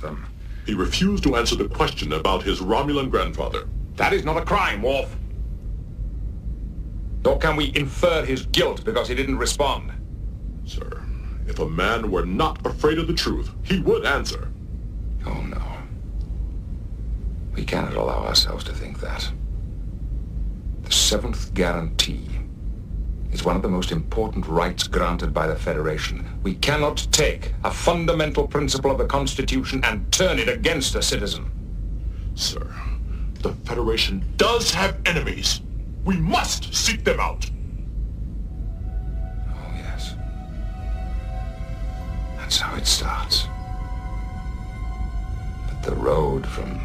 them. He refused to answer the question about his Romulan grandfather. That is not a crime, Worf. Nor can we infer his guilt because he didn't respond. Sir, if a man were not afraid of the truth, he would answer. Oh, no. We cannot allow ourselves to think that. The seventh guarantee is one of the most important rights granted by the Federation. We cannot take a fundamental principle of the Constitution and turn it against a citizen. Sir, the Federation does have enemies. We must seek them out. Oh, yes. That's how it starts. But the road from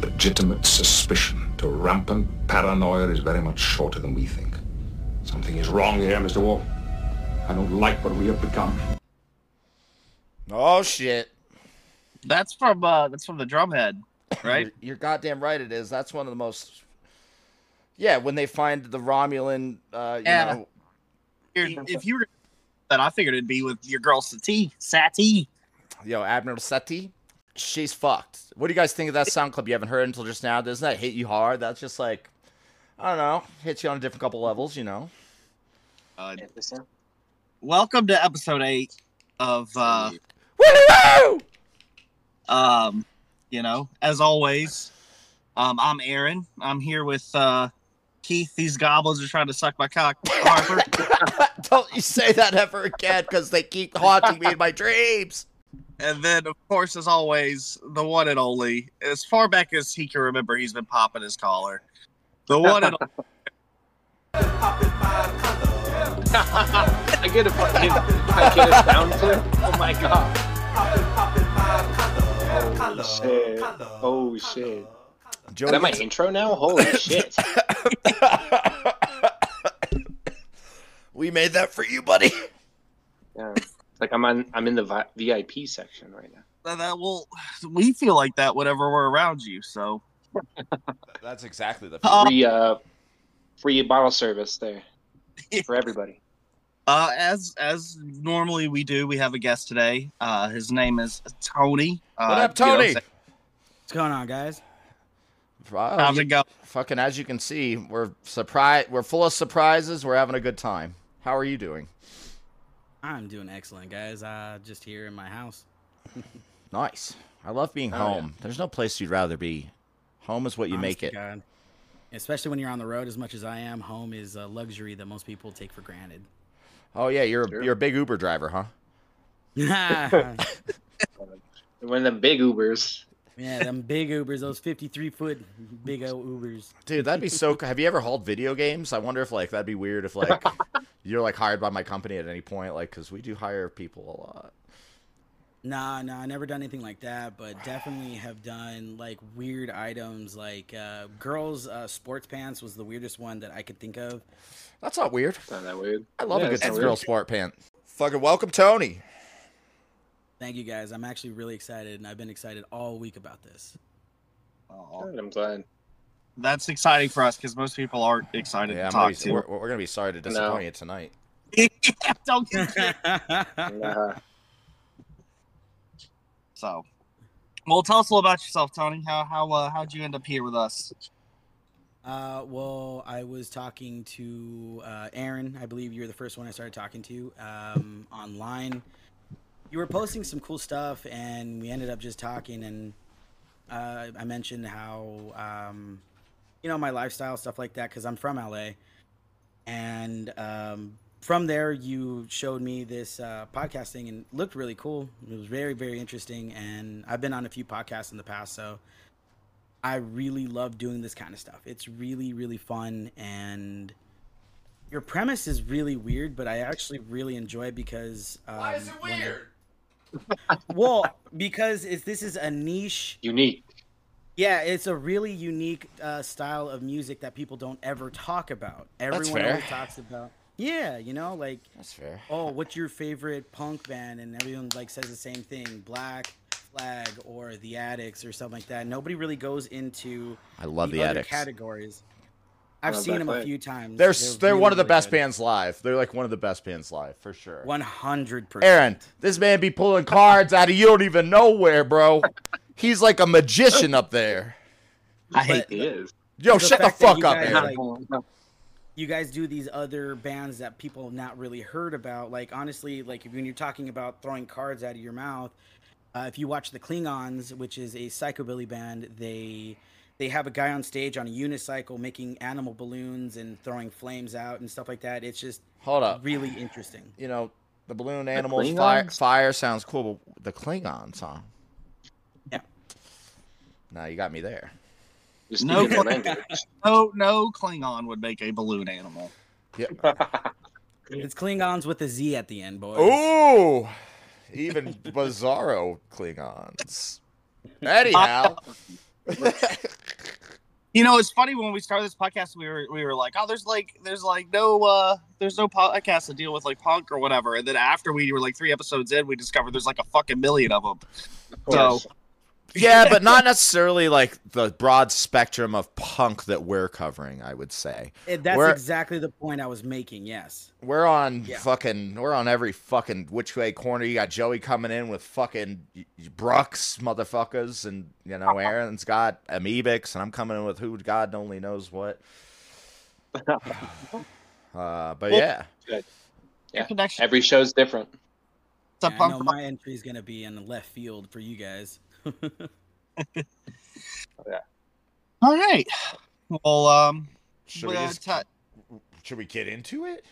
legitimate suspicion to rampant paranoia is very much shorter than we think. Something is wrong here, Mr. Worf. I don't like what we have become. Oh shit! That's from uh that's from the drumhead, right? You're, you're goddamn right. It is. That's one of the most. Yeah, when they find the Romulan, uh, you Yeah. know, if you were that I figured it'd be with your girl Satie. Satie. yo, Admiral Satie, she's fucked. What do you guys think of that sound clip? You haven't heard until just now. Doesn't that hit you hard? That's just like, I don't know, hits you on a different couple levels, you know. Uh, welcome to episode eight of uh Woo! um you know, as always, um I'm Aaron. I'm here with uh Keith. These goblins are trying to suck my cock. Harper. Don't you say that ever again, because they keep haunting me in my dreams. And then, of course, as always, the one and only, as far back as he can remember, he's been popping his collar. The one and only. I get a fucking, I get a sound clip. Oh my god. Oh shit. Oh shit. Joe, Is that my intro now? Holy shit. we made that for you, buddy. Yeah. Like I'm on, I'm in the VIP section right now. that, that will we feel like that whenever we're around you. So That's exactly the. Oh. Free, uh, free bottle service there for everybody. Uh, as as normally we do, we have a guest today. Uh, his name is Tony. Uh, What up, you know, Tony? What's going on, guys? Wow, how's you- it go? Fucking as you can see, we're surprised. We're full of surprises. We're having a good time. How are you doing? I'm doing excellent, guys. Uh, just here in my house. Nice. I love being Oh, yeah. home. There's no place you'd rather be. Home is what you Honest make it. God. Especially when you're on the road as much as I am. Home is a luxury that most people take for granted. Oh yeah, you're Sure. you're a big Uber driver, huh? yeah, One of them big Ubers. Yeah, them big Ubers, those 53 foot big old Ubers. Dude, that'd be so. Have you ever hauled video games? I wonder if like that'd be weird if like you're like hired by my company at any point, like because we do hire people a lot. Nah, nah, I never done anything like that, but definitely have done like weird items. Like uh, girls' uh, sports pants was the weirdest one that I could think of. That's not weird. It's not that weird. I love Yeah, a good it's girl weird. sport pant. Fucking welcome, Tony. Thank you, guys. I'm actually really excited, and I've been excited all week about this. Oh, I'm glad. that's exciting for us because most people aren't excited Yeah, to I'm talk gonna be, we're, we're gonna be sorry to disappoint you tonight. Don't get Uh, so. Well, tell us a little about yourself, Tony. How how uh, how'd you end up here with us? Uh, well, I was talking to uh, Aaron. I believe you were the first one I started talking to um, online. You were posting some cool stuff, and we ended up just talking. And uh, I mentioned how, um, you know, my lifestyle stuff like that because I'm from LA. And um, from there, you showed me this uh, podcasting and looked really cool. It was very, very interesting. And I've been on a few podcasts in the past, so I really love doing this kind of stuff. It's really, really fun. And your premise is really weird, but I actually really enjoy it because. Um, Why is it weird? well, because it's, this is a niche unique. yeah, it's a really unique uh, style of music that people don't ever talk about. Everyone fair. always talks about. Yeah, you know, like That's fair. oh, what's your favorite punk band? And everyone like says the same thing: Black Flag or The Adicts or something like that. Nobody really goes into I love the, other Adicts. categories. I've seen Black them a few times. They're s- they're really, one of the really best good. bands live. They're like one of the best bands live for sure. One hundred percent. Aaron, this man be pulling cards out of you don't even know where, bro. He's like a magician up there. I hate But- He is. Yo, The shut the fact fuck up, guys, Aaron. like- you guys do these other bands that people have not really heard about. Like honestly, like when you're talking about throwing cards out of your mouth, uh, if you watch the Klingonz, which is a psychobilly band, they they have a guy on stage on a unicycle making animal balloons and throwing flames out and stuff like that. It's just Hold up. really interesting. You know, the balloon animals fire, fire sounds cool, but the Klingon song. Yeah. Now you got me there. Just No speaking the Kling- language. No, no Klingon would make a balloon animal. It's Klingons with a Z at the end, boys. Ooh, even bizarro Klingons. Anyhow, You know, it's funny when we started this podcast, we were we were like, oh, there's like there's like no uh there's no podcast to deal with like punk or whatever. And then after we were like three episodes in, we discovered there's like a fucking million of them. So yeah, but not necessarily like the broad spectrum of punk that we're covering. I would say It- that's We're- exactly the point I was making. Yes. we're on Yeah. fucking we're on every fucking which way corner. You got Joey coming in with fucking Brooks motherfuckers, and you know Aaron's got Amebix, and I'm coming in with who God only knows what. Uh, but Well, yeah, Yeah. connection. Every show's different. Yeah, I know my entry is gonna be in the left field for you guys. All right. Well, um, should we uh, just, ta- should we get into it?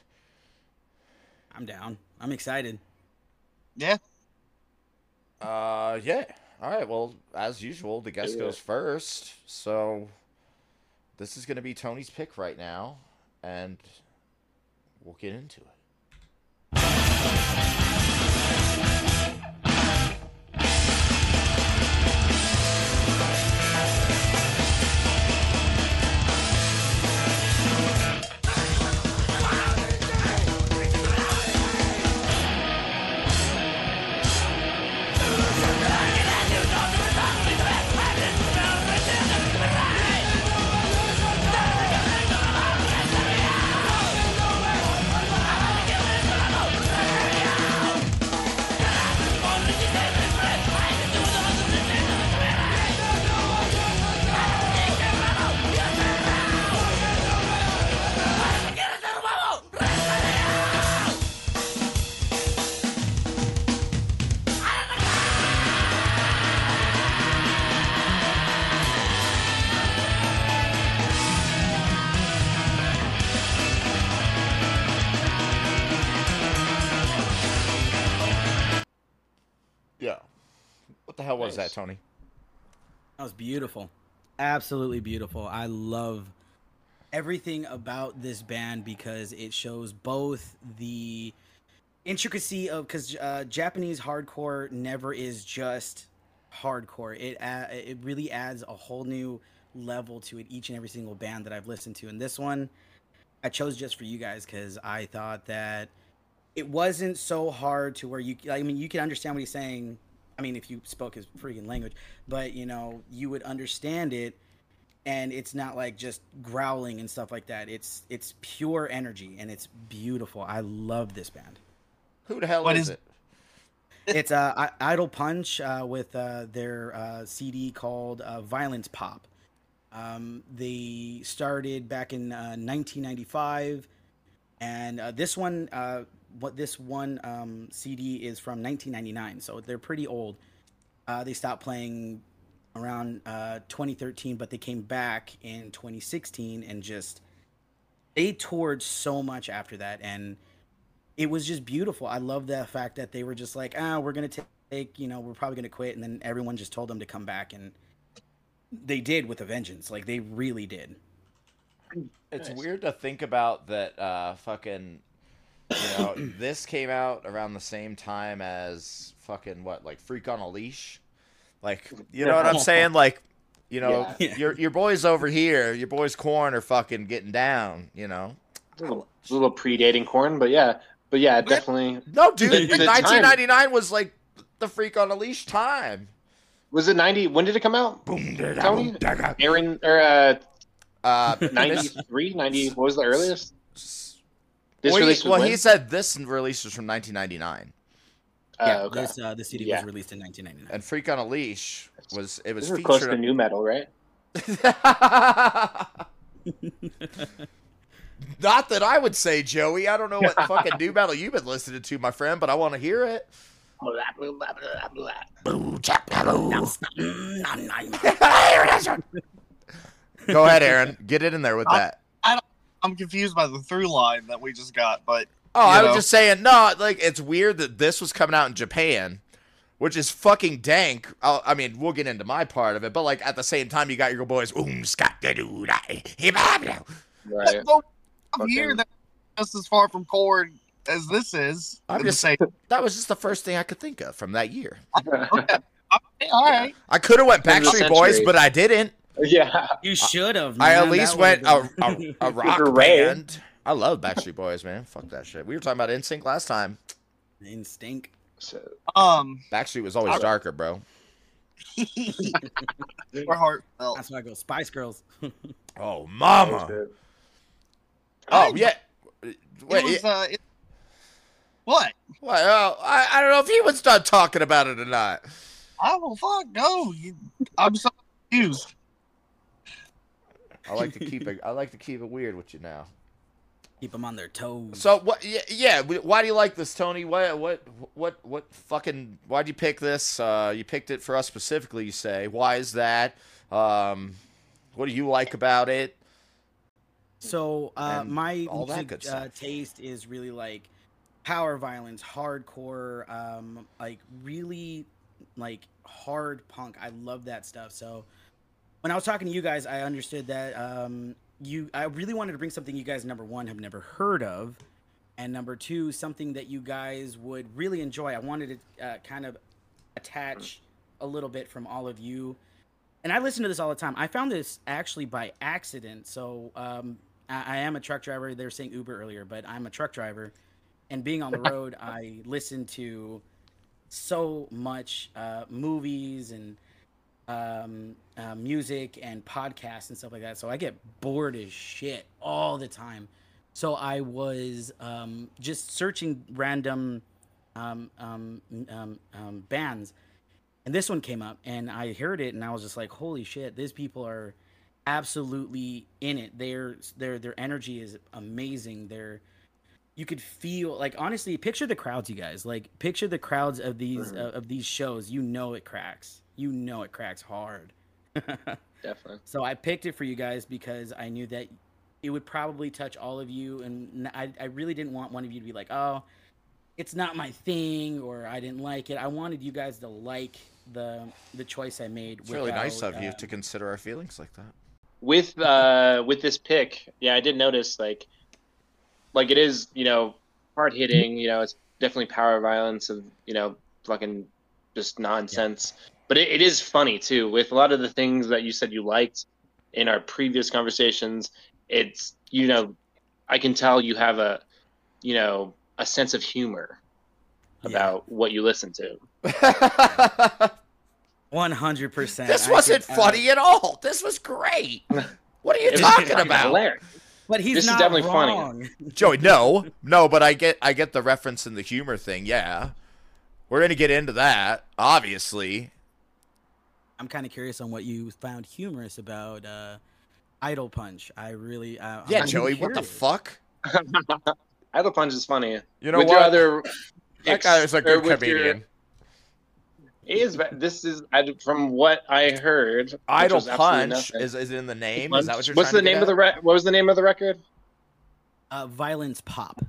I'm down. I'm excited. yeah. Uh, yeah. All right. Well, as usual, the guest Yeah. goes first. So this is going to be Tony's pick right now, and we'll get into it. What the hell was Nice. that, Tony? That was beautiful. Absolutely beautiful. I love everything about this band because it shows both the intricacy of because uh, Japanese hardcore never is just hardcore. It uh, it really adds a whole new level to it each and every single band that I've listened to. And this one, I chose just for you guys because I thought that it wasn't so hard to where you. I mean, you can understand what he's saying. I mean, if you spoke his freaking language, but you know, you would understand it, and it's not like just growling and stuff like that. It's it's pure energy and it's beautiful. I love this band. Who the hell What is, is- it? It's uh, I- Idol Punch uh, with uh, their uh, CD called uh, Violence Pop. Um, they started back in uh, 1995, and uh, this one, uh, what this one um, CD is from 1999, so they're pretty old. Uh, they stopped playing around uh, 2013, but they came back in 2016 and just they toured so much after that, and it was just beautiful. I love the fact that they were just like, ah, we're gonna take, you know, we're probably gonna quit, and then everyone just told them to come back, and they did with a vengeance. Like they really did. It's Nice. weird to think about that. Uh, fucking, you know, this came out around the same time as fucking what, like Freak on a Leash. Like, you know what I'm saying? Like, you know, Yeah. your your boys over here, your boys Korn are fucking getting down. You know. It's a little, it's a little predating Korn, but yeah, but yeah, definitely. No, dude, The- the time- 1999 was like the Freak on a Leash time. Was it ninety? When did it come out? Boom, da, da, Tony? boom, da, da. Aaron or uh, Uh, 93, 90. What was the earliest? This well, he, release was well, he said this release was from 1999, Oh, yeah, okay. this uh, this CD Yeah. was released in 1999. and Freak on a Leash was it was This is close to nu metal, right? Not that I would say, Joey. I don't know what fucking nu metal you've been listening to, my friend, but I want to hear it. Go ahead, Aaron. Get it in there with that. I'm confused by the through line that we just got, but Oh, I you was just saying, no, like it's weird that this was coming out in Japan, which is fucking dank. i I mean, we'll get into my part of it, but like at the same time, you got your boys. Um, Scott, Right. Well, I'm Okay. here that just as far from chord as this is. I'm just- saying That was just the first thing I could think of from that year. okay, all right. I could have went Backstreet Boys, but I didn't. yeah. You should have. I at least went a, been- a, a rock Ray. band. I love Backstreet Boys, man. Fuck that shit. We were talking about NSYNC last time. Instinct. So, Um, Backstreet was always I- darker, bro. we're heartfelt. That's why I go Spice Girls. Oh, mama. Oh yeah. Wait, it was, uh, it, what? well, I, I don't know if he was done talking about it or not. I don't fuck no. I'm so confused. I like to keep it. I like to keep it weird with you now. Keep them on their toes. So what? Yeah, yeah. Why do you like this, Tony? What? What? What? What? Fucking? Why'd you pick this? Uh, you picked it for us specifically. You say. Why is that? Um, what do you like about it? So uh, my music uh, taste is really like power violence, hardcore, um, like really like hard punk. I love that stuff. So when I was talking to you guys, I understood that um, you. I really wanted to bring something you guys number one have never heard of, and number two something that you guys would really enjoy. I wanted to uh, kind of attach a little bit from all of you and I listen to this all the time. I found this actually by accident. So um, I, I am a truck driver. They were saying Uber earlier, but I'm a truck driver, and being on the road, I listen to so much uh, movies and um, uh, music and podcasts and stuff like that. So I get bored as shit all the time. So I was um, just searching random um, um, um, um, bands. And this one came up and i heard it and i was just like holy shit these people are absolutely in it. Their their their energy is amazing. They're you could feel like honestly picture the crowds you guys. Like picture the crowds of these uh, of these shows. You know it cracks you know it cracks hard definitely. so i picked it for you guys because i knew that it would probably touch all of you and I, I really didn't want one of you to be like oh it's not my thing or i didn't like it i wanted you guys to like the the choice i made It's really nice without, of you uh, to consider our feelings like that. With uh with this pick, yeah, I did notice like like it is, you know, hard hitting, you know, it's definitely power violence of, you know, fucking just nonsense. But it, it is funny too. With a lot of the things that you said you liked in our previous conversations, it's you know, I can tell you have a you know, a sense of humor Yeah. about what you listen to. 100% this wasn't could, uh, funny at all. This was great. What are you It talking fucking about? hilarious. but he's this is not definitely funny. wrong. Joey, no, no, but I get I get the reference in the humor thing. Yeah, we're gonna get into that, obviously. I'm kind of curious on what you found humorous about uh Idol Punch i really uh, Yeah, I'm Joey, what the fuck? Idol Punch is funny. You know with what? your other that guy is a good with your- comedian. Is. This is from what I heard. which Idol Punch nothing. is, is in the name. Is that what you're What's the trying to name get of the at? re- What was the name of the record? uh violence pop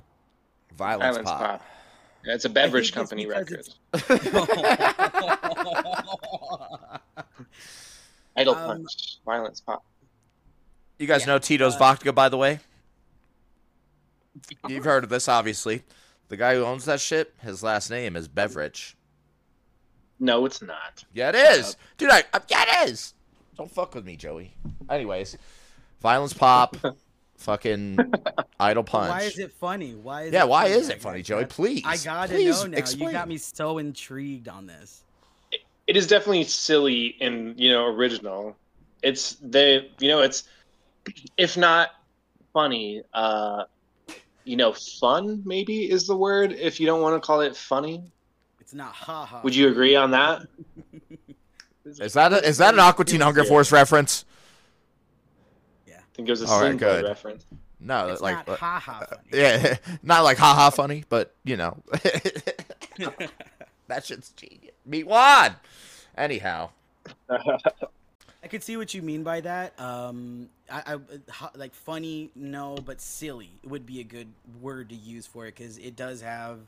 Violence, Violence pop? Pop. Yeah, it's a beverage company record. Idol Um, Punch. Violence Pop. You guys Yeah, know Tito's uh, vodka, by the way. You've heard of this, obviously. The guy who owns that shit, his last name is Beverage. No, it's not. Yeah, it is, dude. I, I yeah, it is. Don't fuck with me, Joey. Anyways, violence pop, fucking Idol Punch. why is it funny why is yeah, it why funny? is it funny, got- Joey? Please, i gotta please know now explain. you got me so intrigued on this It is definitely silly and you know original. It's the you know it's if not funny, uh, you know, fun maybe is the word. If you don't want to call it funny, It's not ha ha. would you agree on that? Is that a, is that an Aqua Teen Hunger Force reference? I think it was a All right, good. reference. No, It's like not ha ha. funny. yeah, not like ha ha funny, but you know, that shit's genius. Meet Juan. Anyhow, I could see what you mean by that. Um, I, I like funny, no, but silly would be a good word to use for it because it does have,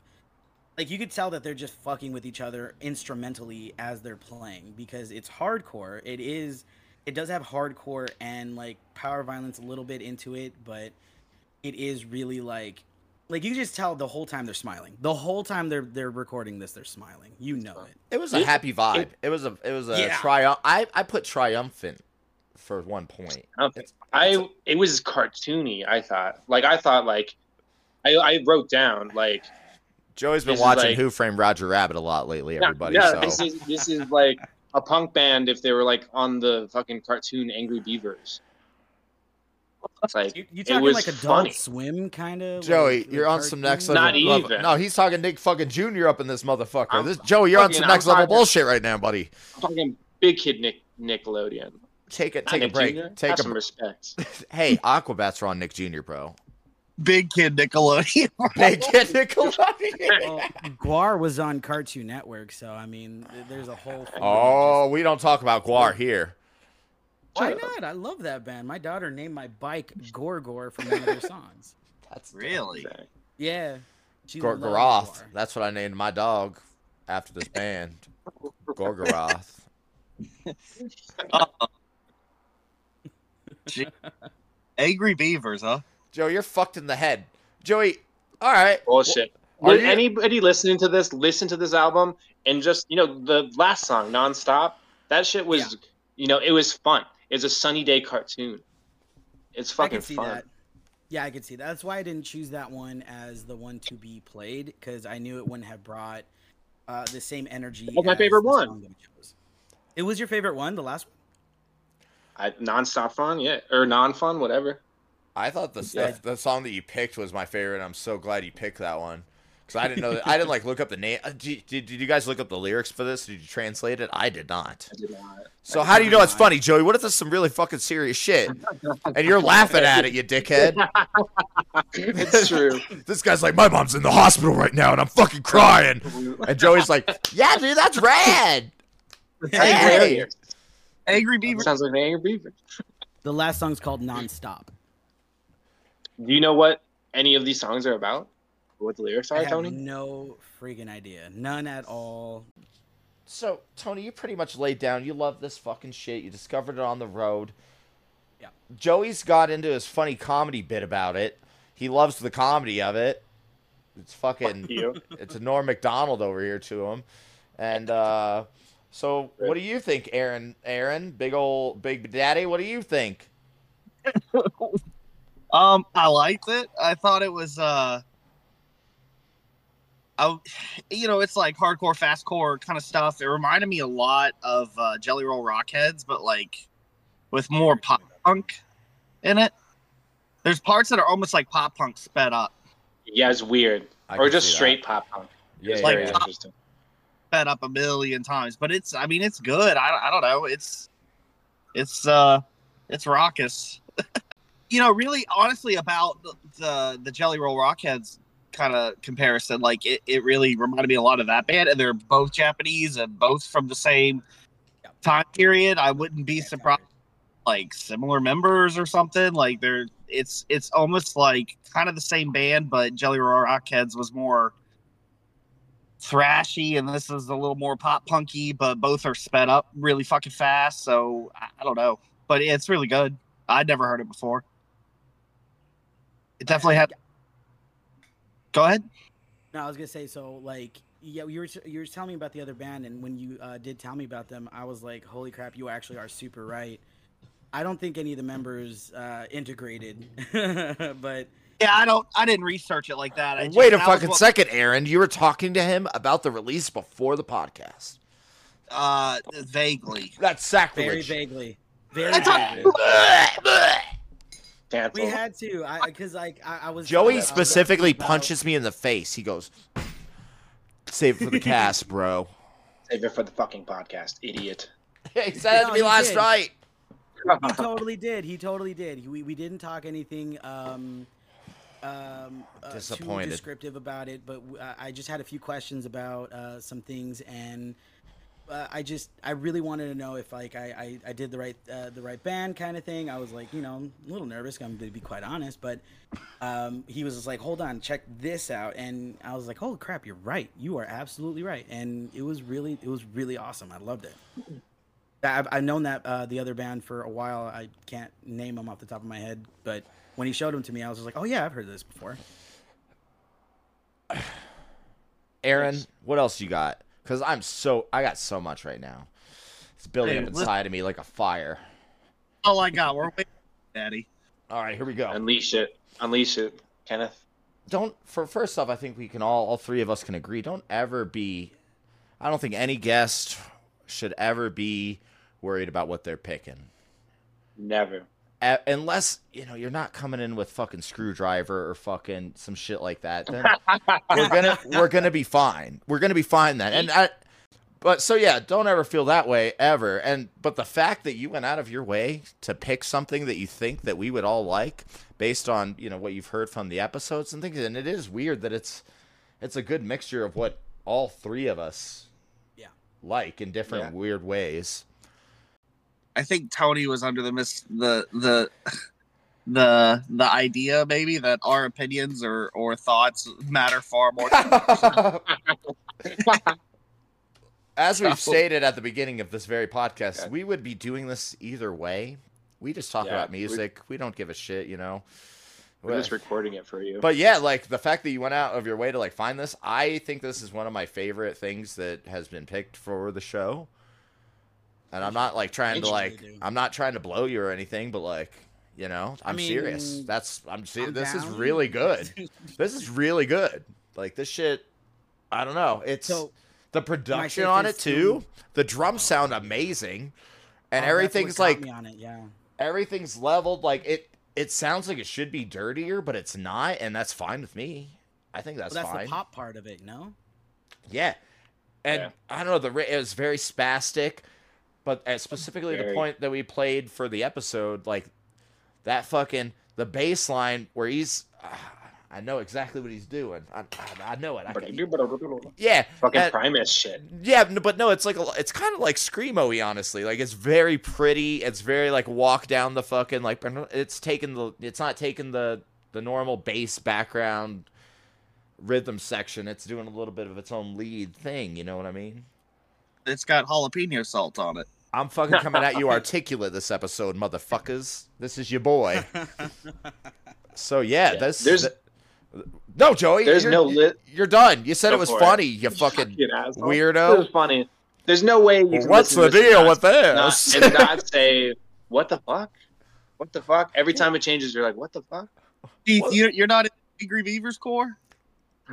like, you could tell that they're just fucking with each other instrumentally as they're playing because it's hardcore. It is, it does have hardcore and like power violence a little bit into it, but it is really like, like you just tell the whole time they're smiling. The whole time they're they're recording this, they're smiling. You know it. it was a happy vibe. it- It was a it was a Yeah. triumph. I I put triumphant for one point. Okay. It's- I it was cartoony. I thought, like, I thought, like, I I wrote down, like, Joey's been watching like- Who Framed Roger Rabbit a lot lately. yeah, Everybody, yeah, so this is this is like a punk band if they were like on the fucking cartoon Angry Beavers. It's like You, you it talking was like Adult funny. Swim kind of? Joey, you're on some next level. Not level- even. No, he's talking Nick fucking Junior up in this motherfucker. I'm this Joey, you're on fucking- some I'm next level talking- bullshit right now, buddy. I'm talking big kid Nick Nickelodeon. Take it, Not take a Nick break. Jr. Take Have a some respect. hey, Aquabats are on Nick Junior, bro. Big kid Nickelodeon. Big kid Nickelodeon. Well, Gwar was on Cartoon Network, so I mean, there's a whole. thing of Oh, we don't talk about Gwar here. why not? I love that band. My daughter named my bike Gorgor from one of their songs. That's really? Yeah, she Gor- Goroth. Gwar. That's what I named my dog after this band. Gorgoroth. Gee. Angry Beavers, huh? Joe, you're fucked in the head. Joey, all right. Bullshit. Are Would you- anybody listening to this listen to this album and just you know the last song nonstop? That shit was you know it was fun. It's a sunny day cartoon. It's I fucking see fun. that. Yeah, I could see that. That's why I didn't choose that one as the one to be played because I knew it wouldn't have brought uh, the same energy. That was my favorite one. song that we chose. It was your favorite one, the last one. I, nonstop fun, yeah, or non fun, whatever. I thought the, Yeah. the the song that you picked was my favorite. I'm so glad you picked that one because I didn't know. That, I didn't like look up the name. Uh, Did, did, did you guys look up the lyrics for this? Did you translate it? I did not. I did not. So how do you know it's funny, Joey? What if this is some really fucking serious shit and you're laughing at it, you dickhead? it's true. This guy's like, my mom's in the hospital right now and I'm fucking crying. And Joey's like, yeah, dude, that's rad. Hey. Angry Beavers. Sounds like an angry beaver. The last song's called Nonstop. Do you know what any of these songs are about? What the lyrics I are, have Tony? no freaking idea. None at all. So, Tony, you pretty much laid down. You love this fucking shit. You discovered it on the road. Yeah. Joey's got into his funny comedy bit about it. He loves the comedy of it. It's fucking. You. it's a Norm Macdonald over here to him. And uh so what do you think, Aaron? Aaron, big old big daddy, what do you think? Um, I liked it. I thought it was uh I, you know, it's like hardcore, fastcore kind of stuff. It reminded me a lot of uh, Jelly Roll Rockheads, but like with more pop punk in it. There's parts that are almost like pop punk sped up, Yeah, it's weird. I or just see that. straight pop punk. Yeah, It's yeah, very yeah. interesting. sped up a million times. But it's, I mean, it's good. I, I don't know. It's, it's, uh, it's raucous. you know, really, honestly, about the the, the Jelly Roll Rockheads kind of comparison, like it, it really reminded me a lot of that band, and they're both Japanese and both from the same time period. I wouldn't be surprised, like similar members or something. Like they're, it's, it's almost like kind of the same band, but Jelly Roll Rockheads was more thrashy and this is a little more pop punky but both are sped up really fucking fast so i, I don't know but it's really good i'd never heard it before it definitely had go ahead No, I was gonna say so. Like, yeah, you were you were telling me about the other band, and when you uh, did tell me about them, I was like, "Holy crap, you actually are super right." I don't think any of the members uh, integrated, but yeah i don't i didn't research it like that I just- Wait a that fucking what- second, Aaron. You were talking to him about the release before the podcast. uh vaguely That's sacrilege. very vaguely, very I talked- vaguely. Cancel. We had to, I because like I, I was. Joey was specifically about- punches me in the face. He goes, "Save it for the cast, bro." Save it for the fucking podcast, idiot. he said it to me last did. night. He totally did. He totally did. We we didn't talk anything. Um, um, uh, too descriptive about it, but uh, I just had a few questions about uh, some things, and uh, I just I really wanted to know if like I I, I did the right uh, the right band kind of thing. I was like you know a little nervous. I'm going to be quite honest, but um, he was just like, hold on, check this out, and I was like, oh crap, you're right. You are absolutely right, and it was really it was really awesome. I loved it. I've, I've known that uh, the other band for a while. I can't name them off the top of my head, but when he showed them to me, I was just like, "Oh yeah, I've heard this before." Aaron, what else you got? Because I'm so I got so much right now. It's building Hey, up listen- inside of me like a fire. All I got. We're waiting, Daddy. All right, here we go. Unleash it. Unleash it, Kenneth. don't for first off, I think we can all all three of us can agree. Don't ever be. I don't think any guest should ever be worried about what they're picking. Never. A- unless you know you're not coming in with fucking screwdriver or fucking some shit like that then we're gonna we're gonna be fine we're gonna be fine then and i but so yeah don't ever feel that way ever and but the fact that you went out of your way to pick something that you think that we would all like based on you know what you've heard from the episodes and things and it is weird that it's it's a good mixture of what all three of us Yeah. like in different Yeah. weird ways I think Tony was under the mis the the the the idea maybe that our opinions or or thoughts matter far more. As we've stated at the beginning of this very podcast, Yeah. we would be doing this either way. We just talk Yeah, about we- music. We, don't give a shit, you know. We're just recording it for you. But yeah, like the fact that you went out of your way to like find this, I think this is one of my favorite things that has been picked for the show. And I'm not like trying to like do. I'm not trying to blow you or anything, but like, you know, I'm mean, serious. That's I'm serious. I'm This is really good. this is really good. Like this shit I don't know. It's So the production on it too. two- The drums sound amazing. And Oh, that's what everything's got like on it. Yeah. everything's leveled like it it sounds like it should be dirtier, but it's not, and that's fine with me. I think that's, Well, that's fine. the pop part of it, no? Yeah, and Yeah. I don't know. The it was very spastic, but uh, specifically the point that we played for the episode, like that fucking the bass line where he's. I know exactly what he's doing. I, I, I know it. I can, yeah, Fucking Primus shit. yeah, but no, it's like a, it's kind of like screamo-y, honestly. Like it's very pretty. It's very like walk down the fucking like. It's taking the. It's not taking the the normal bass background rhythm section. It's doing a little bit of its own lead thing. You know what I mean? It's got jalapeno salt on it. I'm fucking coming at you articulate this episode, motherfuckers. This is your boy. So yeah, Yeah, this. there's- th- no, Joey. There's you're- no lit. You're done. You said Go it was for it. funny. You fucking Fucking weirdo. It was funny. There's no way you can What's the to deal not- with this? not, and not say what the fuck, what the fuck. Every time it changes, you're like, what the fuck? Keith, What? you, you're not in Angry Beavers core?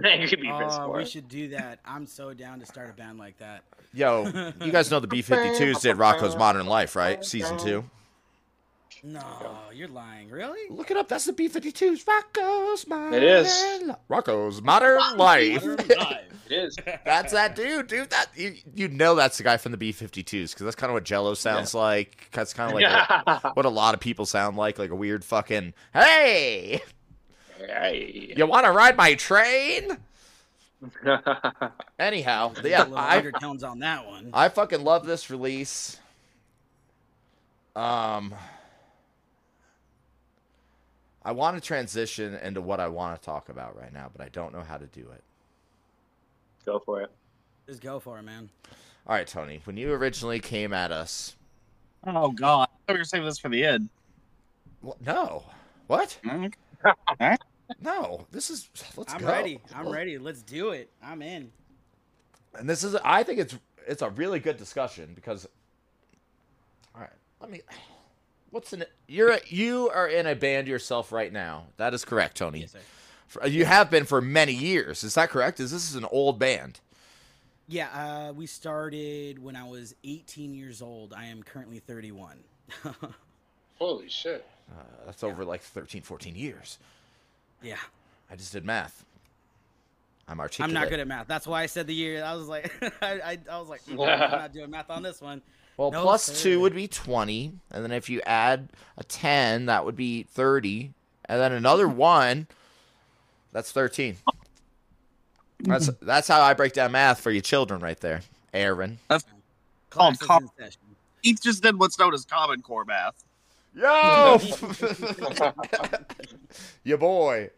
Angry Beavers Oh, we should do that. I'm so down to start a band like that. Yo, you guys know the B-52s did Rocko's Modern Life, right? Season two. No, you're lying. Really? Look it up. That's the B-52s. Rocko's Modern life. It is. Li- Rocko's Modern Life. It is. that's that dude, dude. That you, you know that's the guy from the B-52s because that's kind of what Jello sounds like. That's kind of like a- what a lot of people sound like, like a weird fucking. Hey, Hey. you want to ride my train? Anyhow, There's a yeah, little I, undertones on that one. I fucking love this release. Um, I want to transition into what I want to talk about right now, but I don't know how to do it. Go for it. Just go for it, man. All right, Tony, when you originally came at us, Oh God! I thought we were saving this for the end. Wh- no, what? Okay. No, this is let's I'm go. ready. I'm ready. Let's do it. I'm in. And this is, I think it's it's a really good discussion because. All right, let me. What's in it? You're a, you are in a band yourself right now. That is correct, Tony. Yes, sir. For- You have been for many years. Is that correct? Is this is an old band? Yeah, uh, we started when I was 18 years old. I am currently 31. Holy shit. Uh, that's over like 13, 14 years. Yeah. I just did math. I'm articulate. I'm not good at math. That's why I said the year. I was like, I, I, I was like, "Mm, I'm not doing math on this one. Well, No, plus sir. two would be 20. And then if you add a 10, that would be 30. And then another one, that's 13. That's that's how I break down math for you children right there, Aaron. Class is com- in. Heath just did what's known as Common Core math. Yo! Your boy.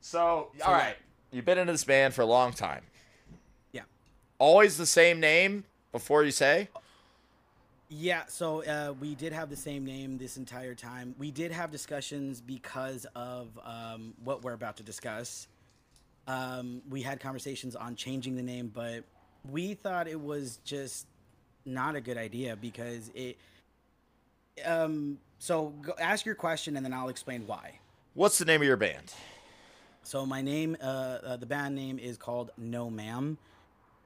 So, So, all right. You've been into this band for a long time. Yeah. Always the same name before you say? Yeah, so uh, we did have the same name this entire time. We did have discussions because of um, what we're about to discuss. Um, we had conversations on changing the name, but we thought it was just not a good idea because it. Um, so go, ask your question and then I'll explain why. What's the name of your band? So my name, uh, uh, the band name is called No Ma'am.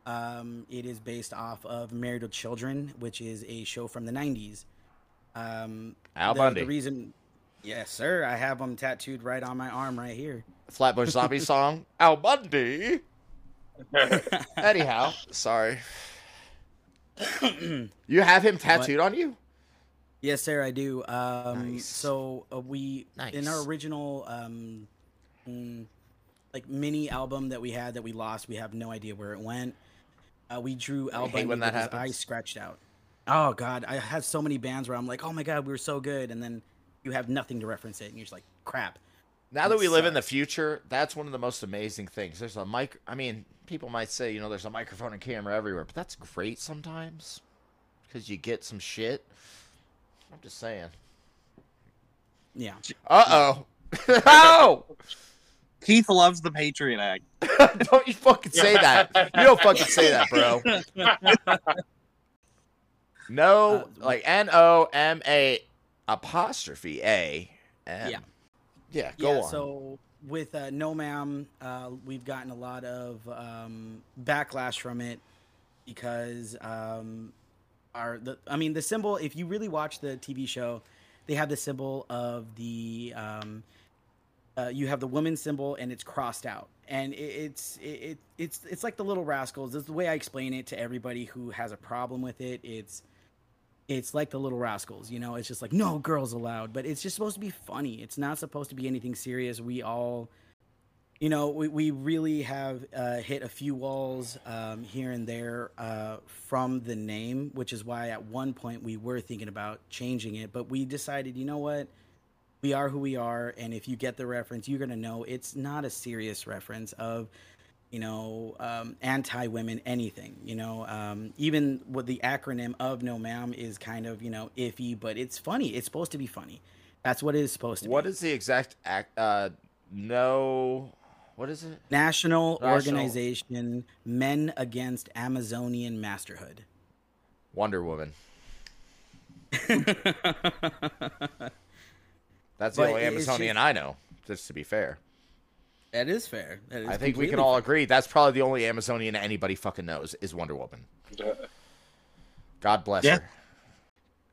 Um, it is based off of Married with Children, which is a show from the '90s. Um, Al the, Bundy. The reason, yes, sir, I have them tattooed right on my arm right here. Flatbush Zombie song? Al Bundy. Anyhow, sorry. you have him tattooed on you? Yes, sir, I do. Um, Nice. So uh, we in our original um, mm, like mini album that we had that we lost, we have no idea where it went. Uh, we drew Al hate Bundy when that with his happens. eyes scratched out. Oh God, I have so many bands where I'm like, oh my God, we were so good, and then you have nothing to reference it, and you're just like, crap. Now that It we live in the future, that's one of the most amazing things. There's a mic. I mean, people might say, you know, there's a microphone and camera everywhere, but that's great sometimes because you get some shit. I'm just saying. Yeah. Uh oh. oh! Keith loves the Patriot Act. don't you fucking say that. You don't fucking say that, bro. No, Uh, like N O M A apostrophe A. M. Yeah. Yeah, go yeah, on. So with uh, No Ma'am, uh, we've gotten a lot of um, backlash from it because um, our the I mean the symbol. If you really watch the TV show, they have the symbol of the um, uh, you have the woman symbol and it's crossed out, and it, it's it, it it's it's like the Little Rascals. This is the way I explain it to everybody who has a problem with it. It's it's like the little rascals you know it's just like no girls allowed but it's just supposed to be funny it's not supposed to be anything serious we all you know we, we really have uh, hit a few walls um, here and there uh, from the name which is why at one point we were thinking about changing it but we decided you know what we are who we are and if you get the reference you're going to know it's not a serious reference of you know, um, anti-women anything. You know, um, even what the acronym of No Ma'am is kind of you know iffy, but it's funny. It's supposed to be funny. That's what it is supposed to what be. is the exact act? Uh, no. What is it? National, National- Organization Men Against Amazonian Masterhood. Wonder Woman. That's the only Amazonian just- I know. Just to be fair, that is fair. That is I think we can all agree that's probably the only Amazonian anybody fucking knows is Wonder Woman. God bless Yeah. her.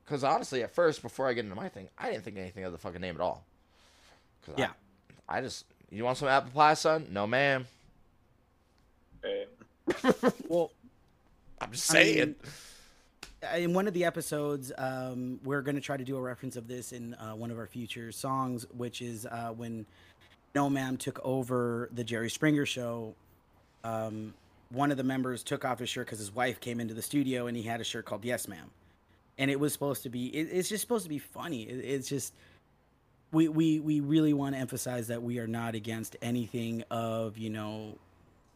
Because honestly, at first, before I get into my thing, I didn't think anything of the fucking name at all. 'Cause I- Yeah. I, just, you want some apple pie, son? No, ma'am. Well, I'm just I saying. mean, in one of the episodes, um, we're going to try to do a reference of this in uh, one of our future songs, which is uh, when No Ma'am took over the Jerry Springer show. Um, one of the members took off his shirt because his wife came into the studio and he had a shirt called Yes Ma'am. And it was supposed to be, it, it's just supposed to be funny. It, it's just, we, we, we really want to emphasize that we are not against anything of, you know,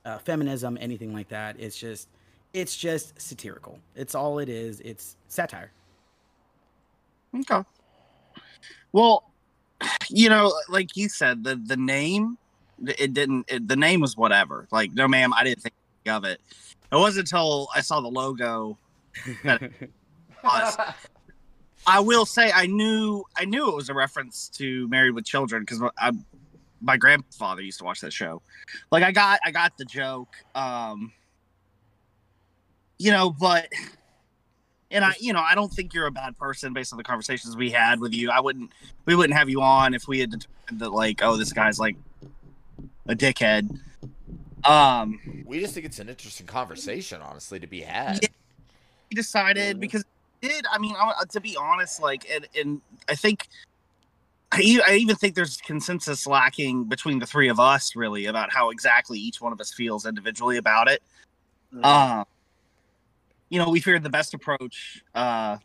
uh, feminism, anything like that. It's just, it's just satirical. It's all it is. It's satire. Okay. Well, you know, like you said, the the name, it didn't. It, the name was whatever. Like, no, ma'am, I didn't think of it. It wasn't until I saw the logo. was. I will say, I knew, I knew it was a reference to Married with Children because I, my grandfather used to watch that show. Like, I got, I got the joke. Um, you know, but and I, you know, I don't think you're a bad person based on the conversations we had with you. I wouldn't, we wouldn't have you on if we had determined that, like, oh, this guy's like a dickhead. Um, We just think it's an interesting conversation, honestly, to be had. Yeah. we decided Mhm. because did. I mean, I, to be honest, like, and, and I think. I even think there's consensus lacking between the three of us, really, about how exactly each one of us feels individually about it. Uh, you know, we figured the best approach, uh,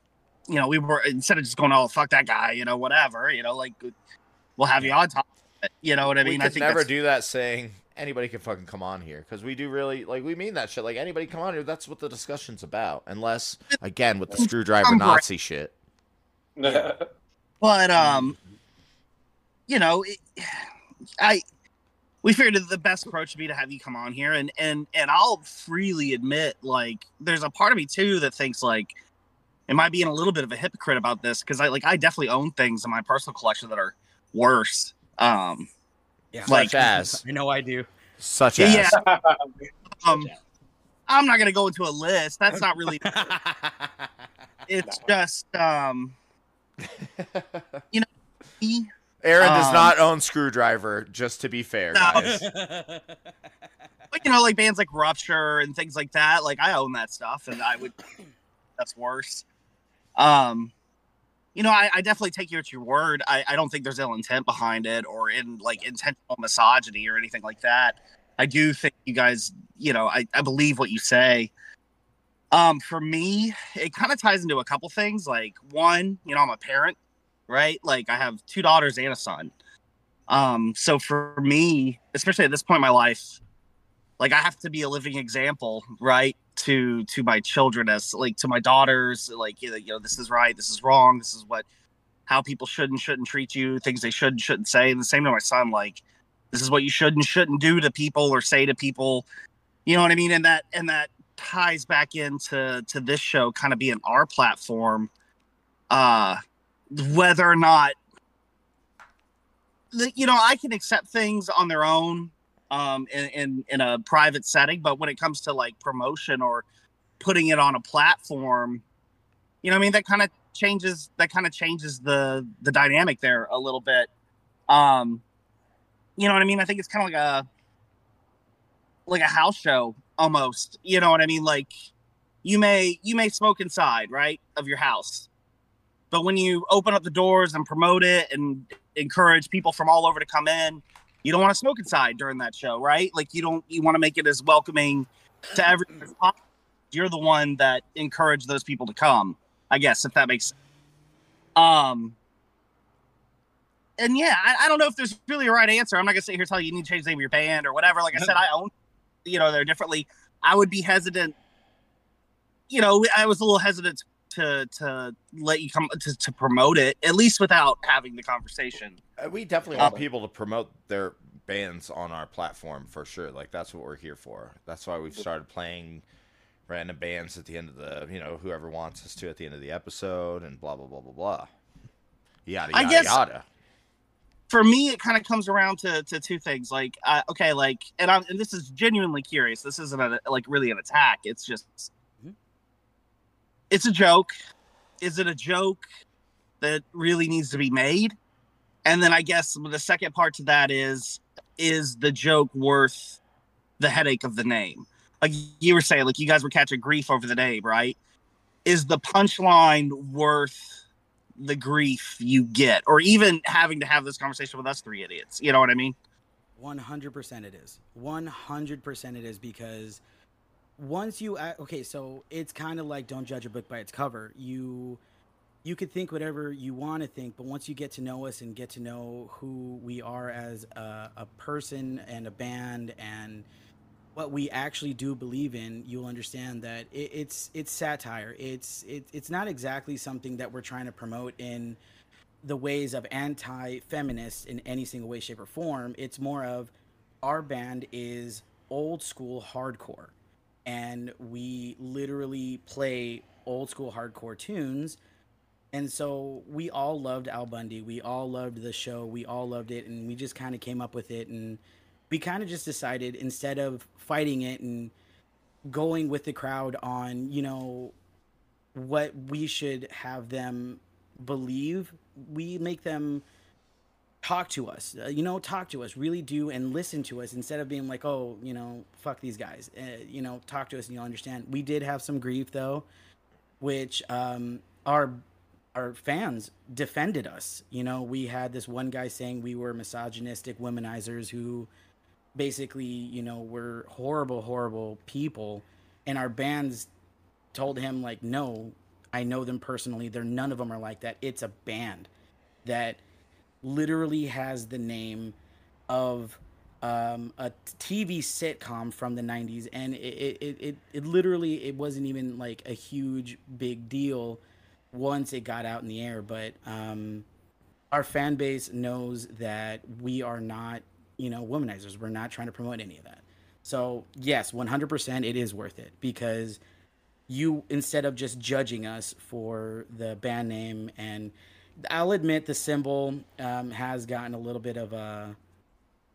you know, we were instead of just going, oh, fuck that guy, you know, whatever, you know, like we'll have you on top. You know what I we mean? could I think never do that saying anybody can fucking come on here because we do really like we mean that shit. Like anybody come on here, that's what the discussion's about. Unless again with the Skrewdriver Nazi shit. but um, you know, it, I we figured the best approach would be to have you come on here, and and and I'll freely admit, like, there's a part of me too that thinks like. Am I being a little bit of a hypocrite about this? Because I like I definitely own things in my personal collection that are worse. Um, Yeah. Like- Such as I know I do. such as yeah, um, I'm not gonna go into a list. That's not really. It's just um, you know me. Aaron does Um, not own Skrewdriver. Just to be fair, No. guys. But you know, like bands like Rupture and things like that. Like I own that stuff, and I would. That's worse. Um, you know, I, I definitely take you at your word. I, I don't think there's ill intent behind it or in like intentional misogyny or anything like that. I do think you guys, you know, I, I believe what you say. Um, for me, it kind of ties into a couple things. Like one, you know, I'm a parent, right? Like I have two daughters and a son. Um, so for me, especially at this point in my life, like I have to be a living example, right? To to my children as like to my daughters, like you know, this is right, this is wrong, this is what how people should and shouldn't treat you, things they should and shouldn't say. And the same to my son, like this is what you should and shouldn't do to people or say to people. You know what I mean? And that and that ties back into to this show kind of being our platform. Uh whether or not you know, I can accept things on their own um in, in in a private setting, but when it comes to like promotion or putting it on a platform, you know, I mean that kind of changes that kind of changes the the dynamic there a little bit. Um you know what I mean? I think it's kind of like a like a house show almost. You know what I mean? Like you may you may smoke inside, right, of your house. But when you open up the doors and promote it and encourage people from all over to come in, you don't want to smoke inside during that show, right? Like you don't you want to make it as welcoming to everyone as possible. You're the one that encouraged those people to come, I guess, if that makes sense. Um and yeah, I, I don't know if there's really a right answer. I'm not gonna sit here and tell you you need to change the name of your band or whatever. Like I said, I own you know, they're differently. I would be hesitant. You know, I was a little hesitant to to to let you come to, to promote it, at least without having the conversation. Uh, We definitely want people to promote their bands on our platform for sure. Like that's what we're here for. That's why we've started playing random bands at the end of the, you know, whoever wants us to at the end of the episode and blah blah blah blah blah. Yada I yada guess- yada. for me it kind of comes around to, to two things like uh, okay like and i'm and this is genuinely curious this isn't a, like really an attack it's just. It's a joke is it a joke that really needs to be made and then i guess the second part to that is is the joke worth the headache of the name like you were saying like you guys were catching grief over the name right is the punchline worth the grief you get, or even having to have this conversation with us three idiots. You know what I mean? One hundred percent, it is. One hundred percent, it is because once you okay, so it's kind of like don't judge a book by its cover. You you could think whatever you want to think, but once you get to know us and get to know who we are as a, a person and a band and what we actually do believe in, you'll understand that it, it's it's satire. It's it, it's not exactly something that we're trying to promote in the ways of anti-feminist in any single way, shape, or form. It's more of our band is old school hardcore, and we literally play old school hardcore tunes. And so we all loved Al Bundy. We all loved the show. We all loved it, and we just kind of came up with it. And we kind of just decided instead of fighting it and going with the crowd on, you know, what we should have them believe, we make them talk to us. Uh, you know, talk to us, really do and listen to us instead of being like, oh, you know, fuck these guys. Uh, you know, talk to us and you'll understand. We did have some grief though, which um, our our fans defended us. You know, we had this one guy saying we were misogynistic womanizers who basically, you know, were horrible, horrible people. And our bands told him, like, no, I know them personally. They're none of them are like that. It's a band that literally has the name of um, a TV sitcom from the 90s. And it, it, it, it literally, it wasn't even like a huge big deal once it got out in the air. But um, our fan base knows that we are not, you know, womanizers. We're not trying to promote any of that. So yes, 100% it is worth it because you instead of just judging us for the band name and I'll admit the symbol um, has gotten a little bit of a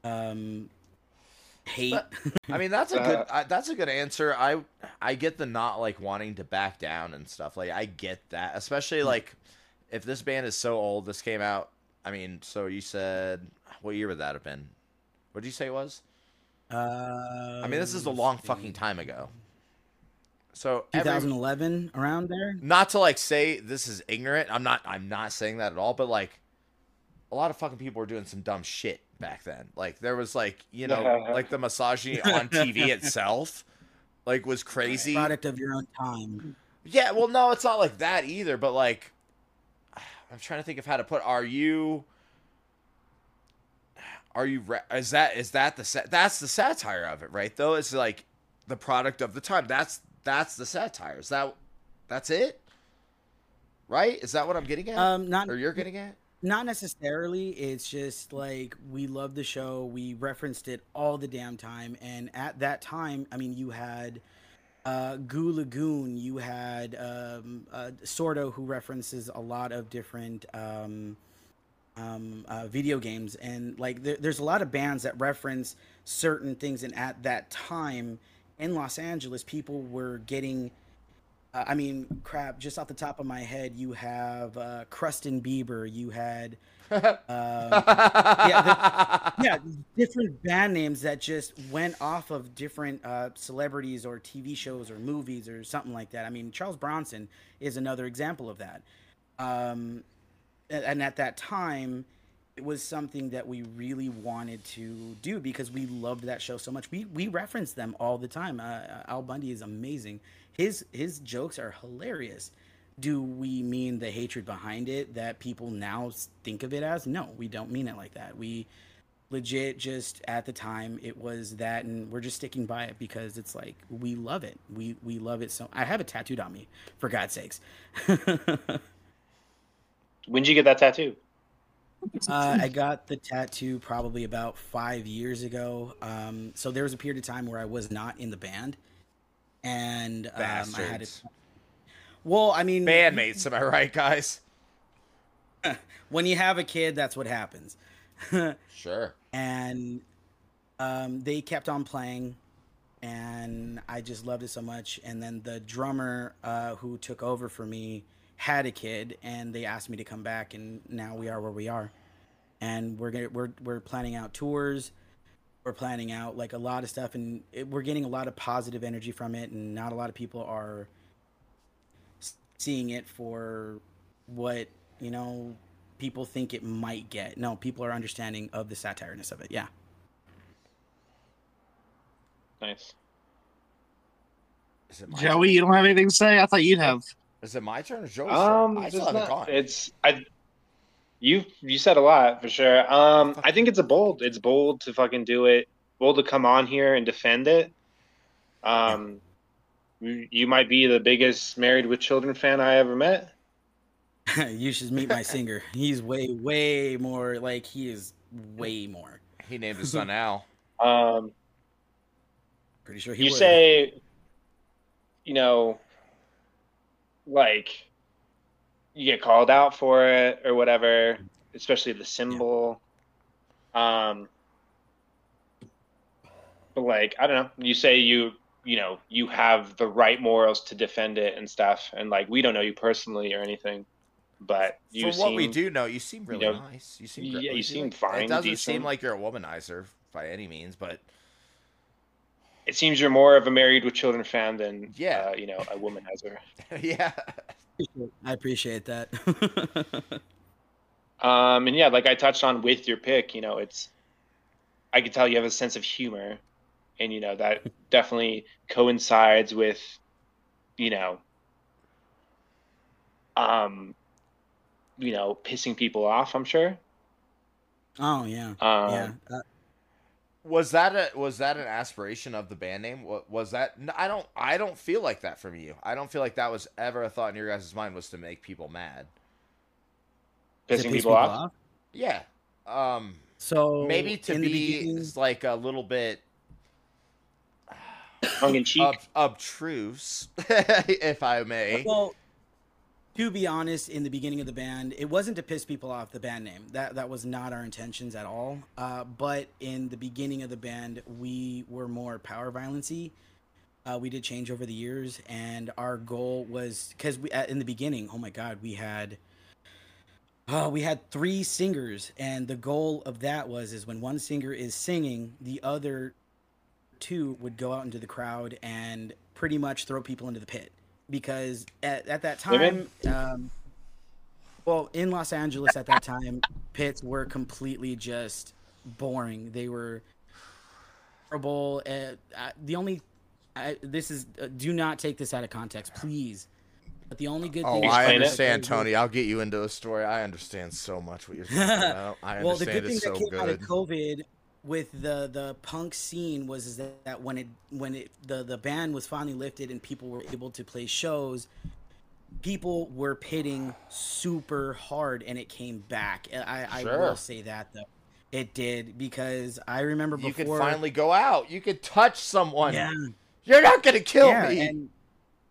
um, hate. But, I mean, that's a good uh, that's a good answer. I I get the not like wanting to back down and stuff. Like I get that, especially like if this band is so old. This came out. I mean, so you said what year would that have been? What did you say it was? Uh, I mean, this is a long fucking time ago. So 2011 every, around there. Not to like say this is ignorant. I'm not. I'm not saying that at all. But like, a lot of fucking people were doing some dumb shit back then. Like there was like you know like the misogyny on TV itself, like was crazy. Product of your own time. Yeah. Well, no, it's not like that either. But like, I'm trying to think of how to put. Are you? Are you? Is that is that the that's the satire of it, right? Though it's like the product of the time. That's that's the satire. Is that that's it? Right? Is that what I'm getting at? Um, not or you're getting at? Not necessarily. It's just like we love the show. We referenced it all the damn time, and at that time, I mean, you had uh, Goo Lagoon. You had um, uh, Sordo, who references a lot of different um, um, uh, video games, and like there, there's a lot of bands that reference certain things. And at that time, in Los Angeles, people were getting. Uh, I mean, crap. Just off the top of my head, you have uh, Krustin Bieber. You had, uh, yeah, the, yeah, different band names that just went off of different uh, celebrities or TV shows or movies or something like that. I mean, Charles Bronson is another example of that. Um, and at that time, it was something that we really wanted to do because we loved that show so much. We we reference them all the time. Uh, Al Bundy is amazing. His his jokes are hilarious. Do we mean the hatred behind it that people now think of it as? No, we don't mean it like that. We legit just at the time it was that and we're just sticking by it because it's like we love it. We we love it so I have it tattooed on me for God's sakes. when did you get that tattoo? Uh, I got the tattoo probably about five years ago. Um, so there was a period of time where I was not in the band, and um, I had it. Well, I mean, bandmates. Am I right, guys? when you have a kid, that's what happens. sure. And um, they kept on playing, and I just loved it so much. And then the drummer uh, who took over for me had a kid and they asked me to come back and now we are where we are. And we're gonna we're we're planning out tours. We're planning out like a lot of stuff and it, we're getting a lot of positive energy from it and not a lot of people are seeing it for what you know people think it might get. No people are understanding of the satireness of it. Yeah. Nice. Joey, you don't have anything to say? I thought you'd have. Is it my turn or Joe's um, turn? I still haven't gone. It's I. You you said a lot for sure. Um, I think it's a bold. It's bold to fucking do it. Bold to come on here and defend it. Um, you might be the biggest Married with Children fan I ever met. you should meet my singer. He's way way more like he is way more. He named his son Al. Um, pretty sure he. You would. say, you know, like you get called out for it or whatever, especially the symbol. Yeah. Um, but like I don't know, you say you you know you have the right morals to defend it and stuff. And like we don't know you personally or anything, but you From what we do know, you seem really know, nice. You seem yeah, you seem like- fine, It doesn't seem like you're a womanizer by any means, but It seems you're more of a married with children fan than Yeah. uh, you know, a womanizer. yeah. I appreciate that. Um, and yeah, like I touched on with your pick, you know, it's I could tell you have a sense of humor, and you know that definitely coincides with, you know, um, you know, pissing people off. I'm sure. oh yeah, Um, yeah. Uh, Was that a was that an aspiration of the band name? Wa- Was that? n- I don't. I don't feel like that from you. I don't feel like that was ever a thought in your guys' mind was to make people mad. does pissing piss people off. Yeah. Um. So Maybe to be beginning- like a little bit tongue in cheek. ob- obtruse, if I may. Well, to be honest, in the beginning of the band, it wasn't to piss people off. The band name that that was not our intentions at all. Uh, but in the beginning of the band, we were more power violency. Uh, we did change over the years, and our goal was because we in the beginning. Oh my God, we had. Uh, we had three singers, and the goal of that was is when one singer is singing, the other two would go out into the crowd and pretty much throw people into the pit because at, at that time um, well in los angeles at that time pits were completely just boring they were horrible uh, uh, the only I, this is uh, do not take this out of context please but the only good Oh, thing I understand, Tony. I'll get you into a story. I understand so much what you're talking about. I well, the good thing it's so that came out of. COVID with the the punk scene was is that, that when it when it the the ban was finally lifted and people were able to play shows, people were pitting super hard and it came back. I I Sure. will say that though, it did because I remember before. You could finally go out. You could touch someone. yeah You're not gonna kill yeah, me. and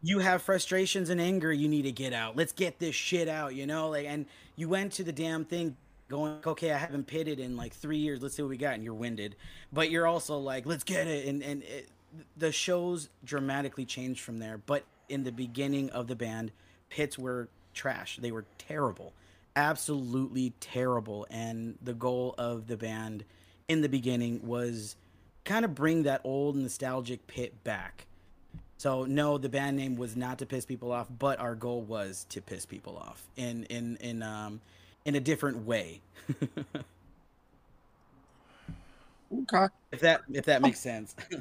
you have frustrations and anger you need to get out. Let's get this shit out, you know? Like and you went to the damn thing going, okay, I haven't pitted in like 3 years. Let's see what we got and you're winded. But you're also like, let's get it and and it, the shows dramatically changed from there. But in the beginning of the band, pits were trash. They were terrible. Absolutely terrible and the goal of the band in the beginning was kind of bring that old nostalgic pit back. So no, the band name was not to piss people off, but our goal was to piss people off in in in um in a different way. Okay. if that if that makes sense.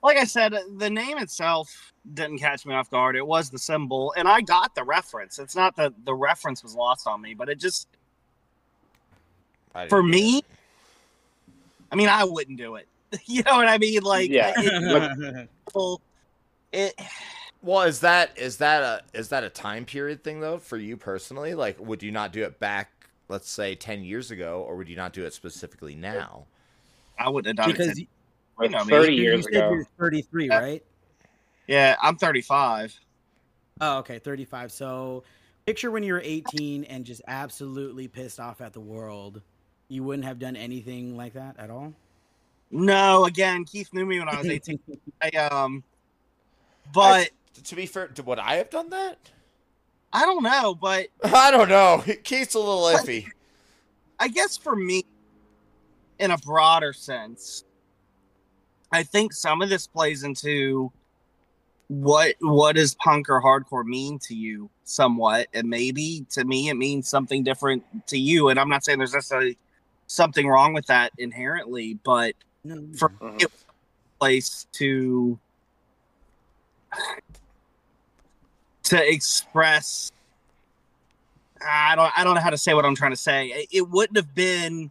Like I said, the name itself didn't catch me off guard. It was the symbol, and I got the reference. It's not that the reference was lost on me, but it just for me. it. I mean, I wouldn't do it. You know what I mean? Like, Yeah. it, well, it Well, is that is that a is that a time period thing though for you personally? Like, would you not do it back, let's say, ten years ago, or would you not do it specifically now? I wouldn't have done because it. you, Or You know me. 30 you years said ago. you're 33, Yeah. right? Yeah, I'm 35. Oh, okay, 35. So picture when you were 18 and just absolutely pissed off at the world. You wouldn't have done anything like that at all. No, again, Keith knew me when I was 18. I, um, but I- to be fair, to would I have done that? I don't know. But I don't know. Keith's a little iffy. I guess for me, in a broader sense, I think some of this plays into what what does punk or hardcore mean to you somewhat and maybe to me it means something different to you and i'm not saying there's necessarily something wrong with that inherently but No. for mm-hmm. me it was a place to to express I don't I don't know how to say what I'm trying to say. It, it wouldn't have been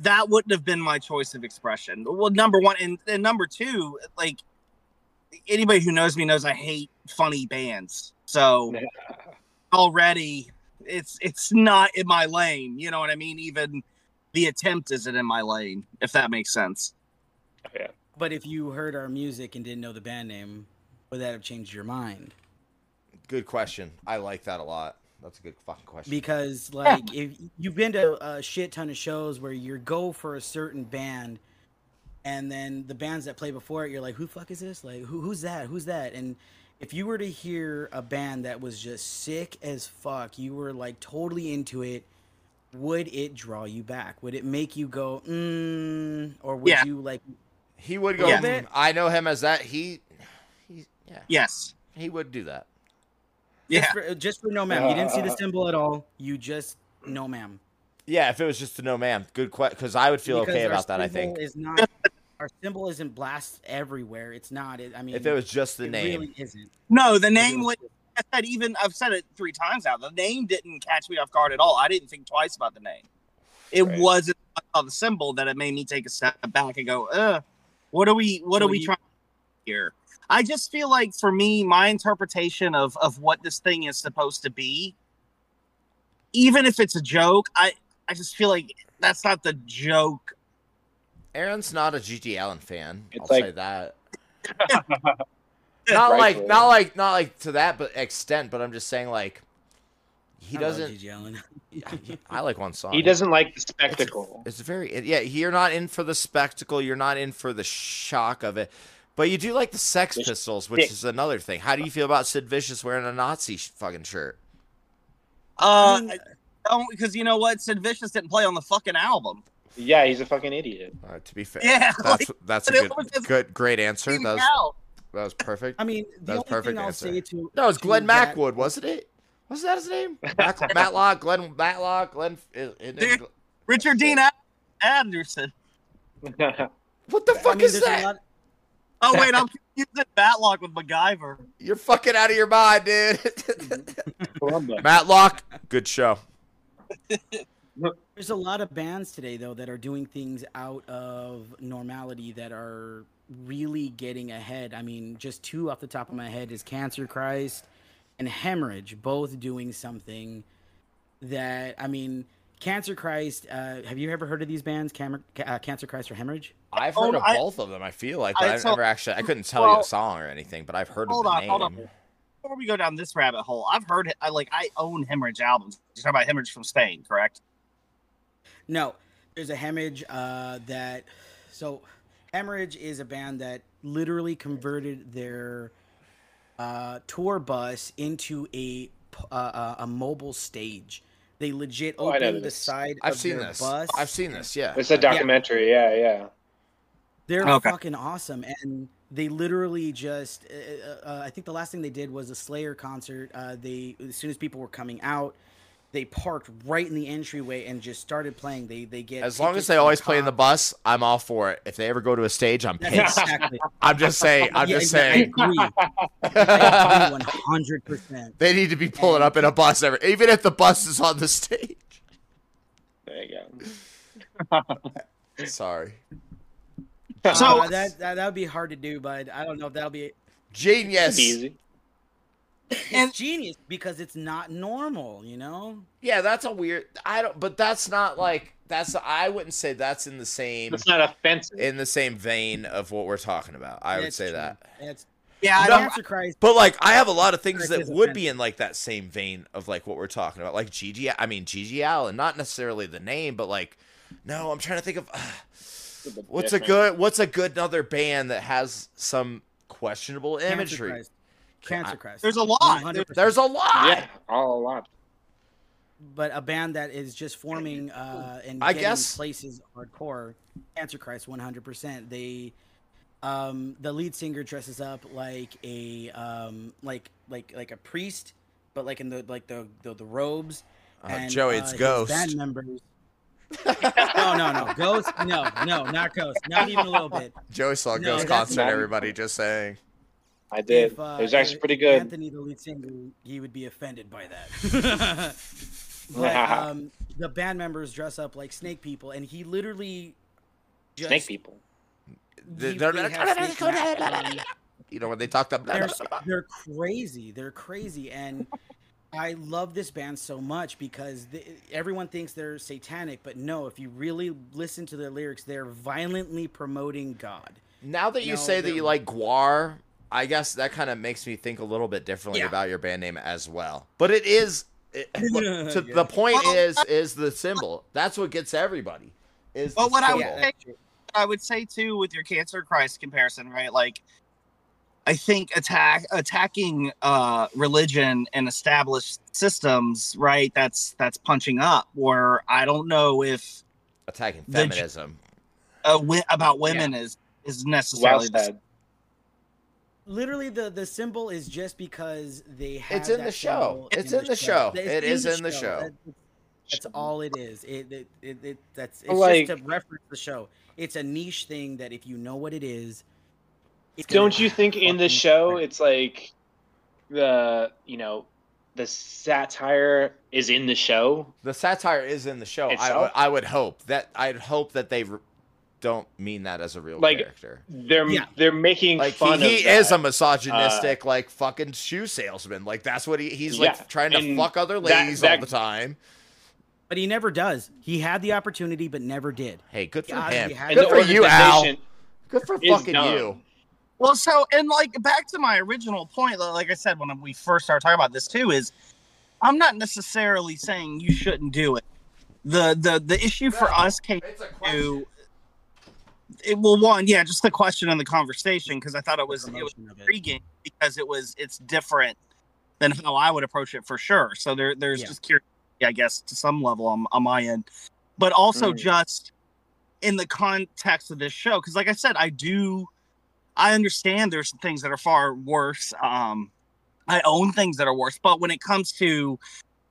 that wouldn't have been my choice of expression. Well, number one and, and number two, like anybody who knows me knows I hate funny bands. So already it's it's not in my lane. You know what I mean? Even the attempt isn't in my lane, if that makes sense. Yeah. But if you heard our music and didn't know the band name, would that have changed your mind? Good question. I like that a lot. That's a good fucking question. Because like if you've been to a shit ton of shows where you go for a certain band and then the bands that play before it, you're like, who the fuck is this? Like, who, who's that? Who's that? And if you were to hear a band that was just sick as fuck, you were like totally into it. Would it draw you back? Would it make you go, mm, or would Yeah. you like? He would go. Yeah. "Mm, I know him as that. He, he, yeah, Yes. he would do that. Yeah. Just for, uh, just for no ma'am. You didn't see the uh, uh, symbol at all. You just no ma'am. Yeah, if it was just a no ma'am, good question. Because I would feel Because okay about that. I symbol think is not. Our symbol isn't blast everywhere. It's not. It, I mean, if it was just the it name, really isn't. No, the name was would. I said even I've said it three times now. The name didn't catch me off guard at all. I didn't think twice about the name. It Right. wasn't I the symbol that it made me take a step back and go, "Uh, what are we? What So are we you- trying here?" I just feel like for me, my interpretation of of what this thing is supposed to be, even if it's a joke, I I just feel like that's not the joke. Aaron's not a GG Allen fan. It's I'll like- say that. not like, Rightfully. not like, not like to that, but extent. But I'm just saying, like, he I doesn't. GG Allen. I like one song. He doesn't like the spectacle. It's very yeah. You're not in for the spectacle. You're not in for the shock of it. But you do like the Sex The Pistols, which shtick. is another thing. How do you feel about Sid Vicious wearing a Nazi fucking shirt? Uh, I mean, I don't because you know what? Sid Vicious didn't play on the fucking album. Yeah, he's a fucking idiot. Uh, to be fair, Yeah, that's that's a good, good, great answer. That was that was perfect. I mean, the That was only perfect thing I'll say to No, it was to Glenn that- wasn't it? Was that his name? Mac- Matlock, Glenn Matlock, Glenn. It, it, Dude. Richard Dean Anderson. what the I fuck mean, is there's a that? lot- Oh wait, I'm confusing Matlock with MacGyver. You're fucking out of your mind, dude. Columbo. Matlock, good show. There's a lot of bands today though that are doing things out of normality that are really getting ahead. I mean, just two off the top of my head is Cancer Christ and Hemorrhage, both doing something that I mean, Cancer Christ. Uh, have you ever heard of these bands, Cam- uh, Cancer Christ or Hemorrhage? I've Oh, heard of I- both of them. I feel like, but I I've saw- never actually. I couldn't tell you a song or anything, but I've heard hold of the on, name. hold on. Before we go down this rabbit hole, I've heard I like I own Hemorrhage albums. You're talking about Hemorrhage from Spain, correct? No, there's a Hemorrhage uh, that. So, Hemorrhage is a band that literally converted their uh, tour bus into a p- uh, uh, a mobile stage. They legit Oh, open the side I've of seen their this. bus. I've seen this. Yeah. It's a documentary. Yeah, yeah. They're Okay. fucking awesome, and they literally just. Uh, uh, I think the last thing they did was a Slayer concert. Uh, they as soon as people were coming out, they parked right in the entryway and just started playing. They they get As long as they from always play in the bus, I'm all for it. If they ever go to a stage, I'm That's pissed. exactly. I'm just saying. I'm Yeah, just exactly. Saying. agree. 100. percent they need to be pulling up in a bus every, even if the bus is on the stage. There you go. Sorry. So- uh, that, that that would be hard to do, but I don't know if that'll be. Genius. It'd be easy. It's genius because it's not normal, you know. Yeah, that's a weird. I don't. But that's not like that's. I wouldn't say that's in the same It's not offensive. in the same vein of what we're talking about. I would say true. that. That's Yeah, I No. don't. Christ. But like, I have a lot of things Christ that is would offensive. be in like that same vein of like what we're talking about, like GG. I mean GG Allen, not necessarily the name, but like, no, I'm trying to think of uh, what's a good what's a good other band that has some questionable Cancer imagery. Christ. Cancer Christ. There's a lot. 100%. There's a lot. Yeah, all a lot. but a band that is just forming uh, and I getting guess- places hardcore. Cancer Christ, 100. percent They, um, the lead singer dresses up like a um, like like like a priest, but like in the like the the, the robes. Uh, Joey, it's his Ghost. Band members. no, no, no, Ghost. No, no, not Ghost. Not even a little bit. Joey saw No, Ghost that's concert. not- Everybody just saying. I did. If, uh, it was actually pretty good. Anthony, the lead singer, he would be offended by that. but um, the band members dress up like snake people, and he literally just Snake people. he- They're- they have snake masks on. You know when they talked up. They're, they're crazy. They're crazy, and I love this band so much because they, everyone thinks they're satanic, but no. If you really listen to their lyrics, they're violently promoting God. Now that you No, say that you like Gwar, I guess that kind of makes me think a little bit differently Yeah. about your band name as well. But it is it, look, to, Yeah. the point Well, is is the symbol. That's what gets everybody. Is But the what I would say, I would say too with your Cancer Christ comparison, right? Like, I think attack attacking uh, religion and established systems, right? That's that's punching up. Where I don't know if Attacking The feminism. uh, wi- about women is is Well necessarily the said. Literally, the the symbol is just because they have. It's in the show. It's in the show. It's It is in the show. That- That's all it is. It, it, it, it that's it's Like- just to reference the show. It's a niche thing that if you know what it is, it's Don't you think in the show print. it's like the you know the satire is in the show? The satire is in the show. I, I would hope that I'd hope that they re- don't mean that as a real Like, character. They're Yeah. they're making Like fun he, he of that. Uh, is a misogynistic, like fucking shoe salesman. Like that's what he he's Yeah, like trying to and fuck other that- ladies all the time. But he never does. He had the opportunity, but never did. Hey, good for God, him. he had And Good for you, Al. Good for fucking dumb. you. Well, so and like back to my original point, like I said when we first started talking about this too, is I'm not necessarily saying you shouldn't do it. The the the issue for us came It's a to it, well, one, yeah, just the question and the conversation because I thought it was it was of it. intriguing because it was it's different than how I would approach it for sure. So there there's Yeah. just curiosity, I guess, to some level on, on my end, but also Mm. just in the context of this show because, like I said, I do I understand there's some things that are far worse. Um, I own things that are worse, but when it comes to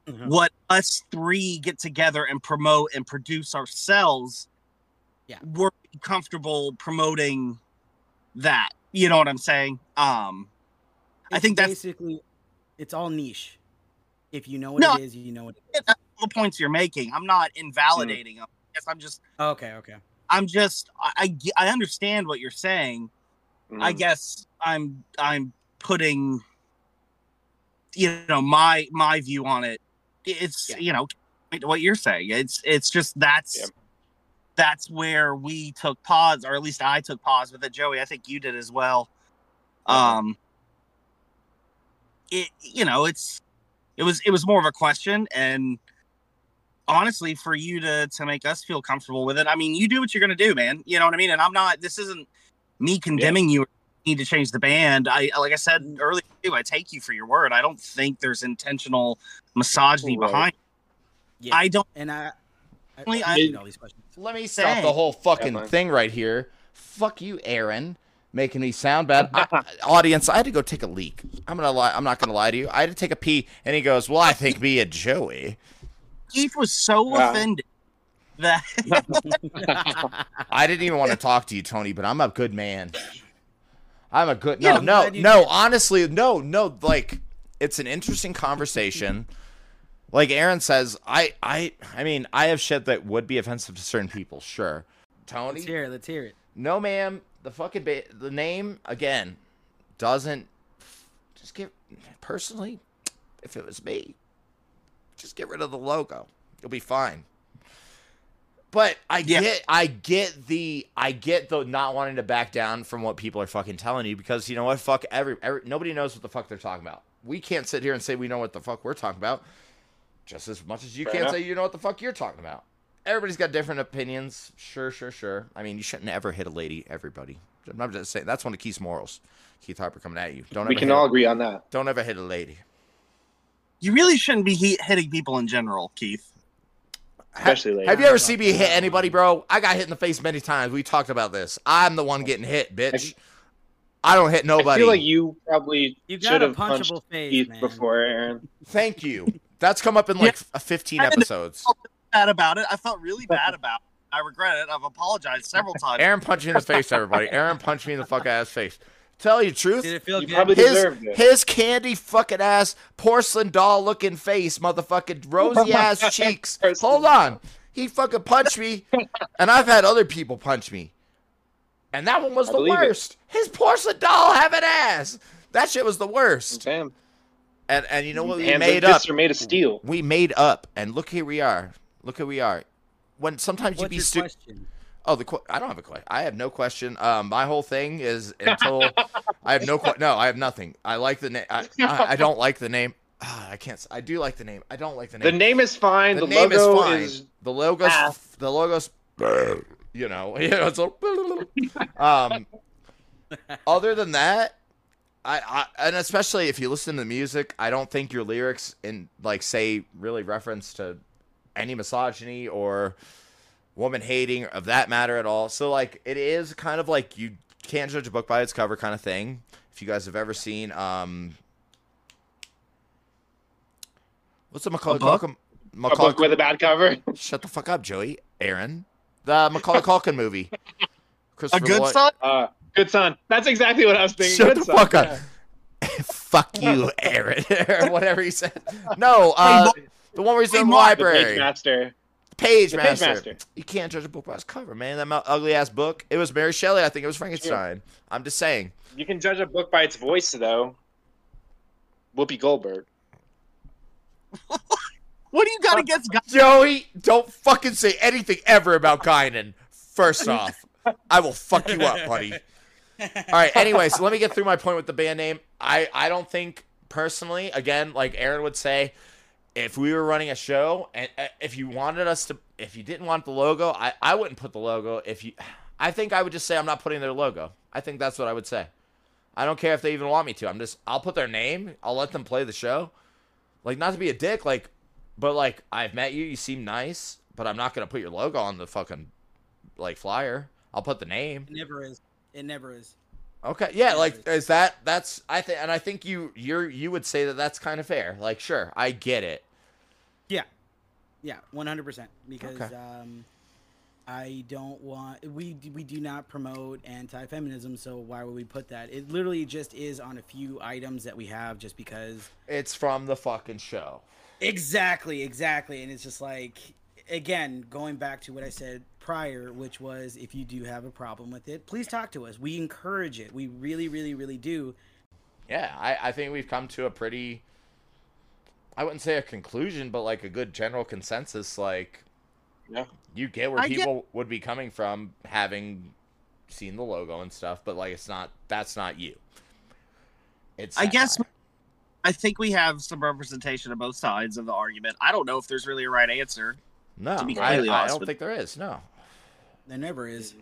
Mhm. what us three get together and promote and produce ourselves, Yeah. we're comfortable promoting that. You know what I'm saying? Um, I It's think that's basically it's all niche. If you know what No, it is, you know what it is. that's all the points you're making. I'm not invalidating them. I guess I'm just, Okay, okay. I'm just, I, I, I understand what you're saying. I Mm. guess I'm, I'm putting, you know, my my view on it. It's Yeah. you know what you're saying. It's it's just that's Yeah. That's where we took pause, or at least I took pause with it. Joey, I think you did as well. Um, it you know it's it was it was more of a question and honestly for you to to make us feel comfortable with it i mean you do what you're gonna do man you know what i mean and i'm not this isn't me condemning you or you need to change the band i like i said earlier too, i take you for your word i don't think there's intentional misogyny Right. behind Yeah. i don't And I, I, Only I I- need all these questions. Let me stop Dang. the whole fucking Yeah, thing right here. Fuck you, Aaron, making me sound bad. I, audience, I had to go take a leak. I'm gonna lie. I'm not gonna lie to you. I had to take a pee, and he goes, "Well, I think me and Joey." keith was so Yeah. offended that I didn't even want to talk to you, Tony, but I'm a good man. I'm a good. No, I'm no, no. Honestly, no, no. Like, it's an interesting conversation. Like Aaron says, I, I, I mean, I have shit that would be offensive to certain people. Sure, Tony. Let's hear it. Let's hear it. No, ma'am. The fucking ba- the name again doesn't. Just get personally. If it was me, just get rid of the logo. You'll be fine. But I Yeah. get, I get the, I get the not wanting to back down from what people are fucking telling you because you know what? Fuck every, every nobody knows what the fuck they're talking about. We can't sit here and say we know what the fuck we're talking about, just as much as you Fair can't enough. say you know what the fuck you're talking about. Everybody's got different opinions. Sure, sure, sure. I mean, you shouldn't ever hit a lady. Everybody. I'm just saying that's one of Keith's morals. Keith Harper coming at you. Don't we ever can all a, agree on that. don't ever hit a lady. you really shouldn't be he- hitting people in general keith Especially ladies. Have you ever seen me hit anybody, bro? I got hit in the face many times. We talked about this. I'm the one getting hit, bitch. I don't hit nobody. I nobody. feel like you probably You should got a have punched punchable face, Keith man. before, Aaron. Thank you. That's come up in like f 15 I had to- episodes. bad about it i felt really bad about it i regret it i've apologized several times Aaron punched me in the face, everybody. Aaron punched me in the fuck ass face. Tell you the truth, Did it feel You good? his it. his candy fucking ass porcelain doll looking face, motherfucking rosy ass cheeks. Hold on, he fucking punched me, and I've had other people punch me, and that one was I the believe it. worst. His porcelain doll having ass. That shit was the worst. Damn. And and you know what we Hands made like up? this are made of steel. We made up, and look here we are. Look here we are. When sometimes you What's be your stupid. question? Oh, the qu- I don't have a question. I have no question. Um, my whole thing is until I have no que- no, I have nothing. I like the name. I, I, I don't like the name. Ah, I can't. I do like the name. I don't like the name. The name is fine. The The, name logo is fine. is the logo's ass. the logo's. You you know, you know, it's a, um. Other than that, I, I and especially if you listen to the music, I don't think your lyrics in like say really reference to any misogyny or woman hating of that matter at all. So like it is kind of like you can't judge a book by its cover kind of thing. If you guys have ever seen um what's the Macaulay A book? Culkin A Macaulay book with a bad cover. Shut the fuck up, Joey. Aaron. The Macaulay Culkin movie. A good Lloyd- son? Uh, good son. That's exactly what I was thinking. Shut Good the son, fuck yeah. up. Fuck you, Aaron, or whatever he said. No, uh, the one where he's Hey, in the Mark. The library. Page Master. Page The Master. Page Master. You can't judge a book by its cover, man. That ugly ass book. It was Mary Shelley. I think it was Frankenstein. I'm just saying. You can judge a book by its voice, though. Whoopi Goldberg. What do you got against guys? Joey, don't fucking say anything ever about Guinan. First off, I will fuck you up, buddy. All right. Anyway, so let me get through my point with the band name. I I don't think personally, again, like Aaron would say, if we were running a show and uh, if you wanted us to, if you didn't want the logo, I I wouldn't put the logo. If you, I think I would just say I'm not putting their logo. I think that's what I would say. I don't care if they even want me to. I'm just I'll put their name. I'll let them play the show. Like not to be a dick, like, but like I've met you. You seem nice, but I'm not gonna put your logo on the fucking like flyer. I'll put the name. It never is. It never is. Okay, yeah, like is that that's I think and I think you you're you would say that that's kind of fair. Like sure, I get it. Yeah. Yeah, one hundred percent. Because Okay. um, I don't want we we do not promote anti-feminism, so why would we put that? It literally just is on a few items that we have, just because. It's from the fucking show. Exactly, exactly, and it's just like again going back to what I said prior, which was if you do have a problem with it, please talk to us. We encourage it. We really, really, really do. Yeah, I I think we've come to a pretty I wouldn't say a conclusion, but like a good general consensus like Yeah. you get where I get- people would be coming from having seen the logo and stuff, but like it's not that's not you. It's I guess satire. I think we have some representation of both sides of the argument. I don't know if there's really a right answer. no, to be I, I don't with- think there is. No. There never is.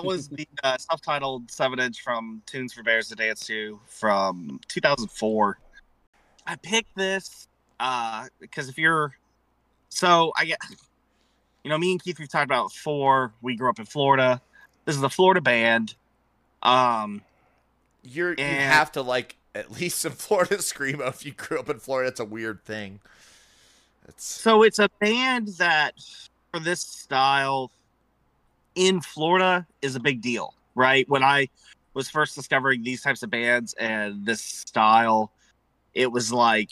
That was the uh, self-titled seven-inch from Tunes for Bears to Dance to from 2004. I picked this uh, because if you're, so I get, you know, me and Keith we've talked about four. We grew up in Florida. This is a Florida band. Um, You're you have to like at least some Florida screamo. If you grew up in Florida, it's a weird thing. It's So it's a band that, for this style, in Florida is a big deal, right? When I was first discovering these types of bands and this style, it was like,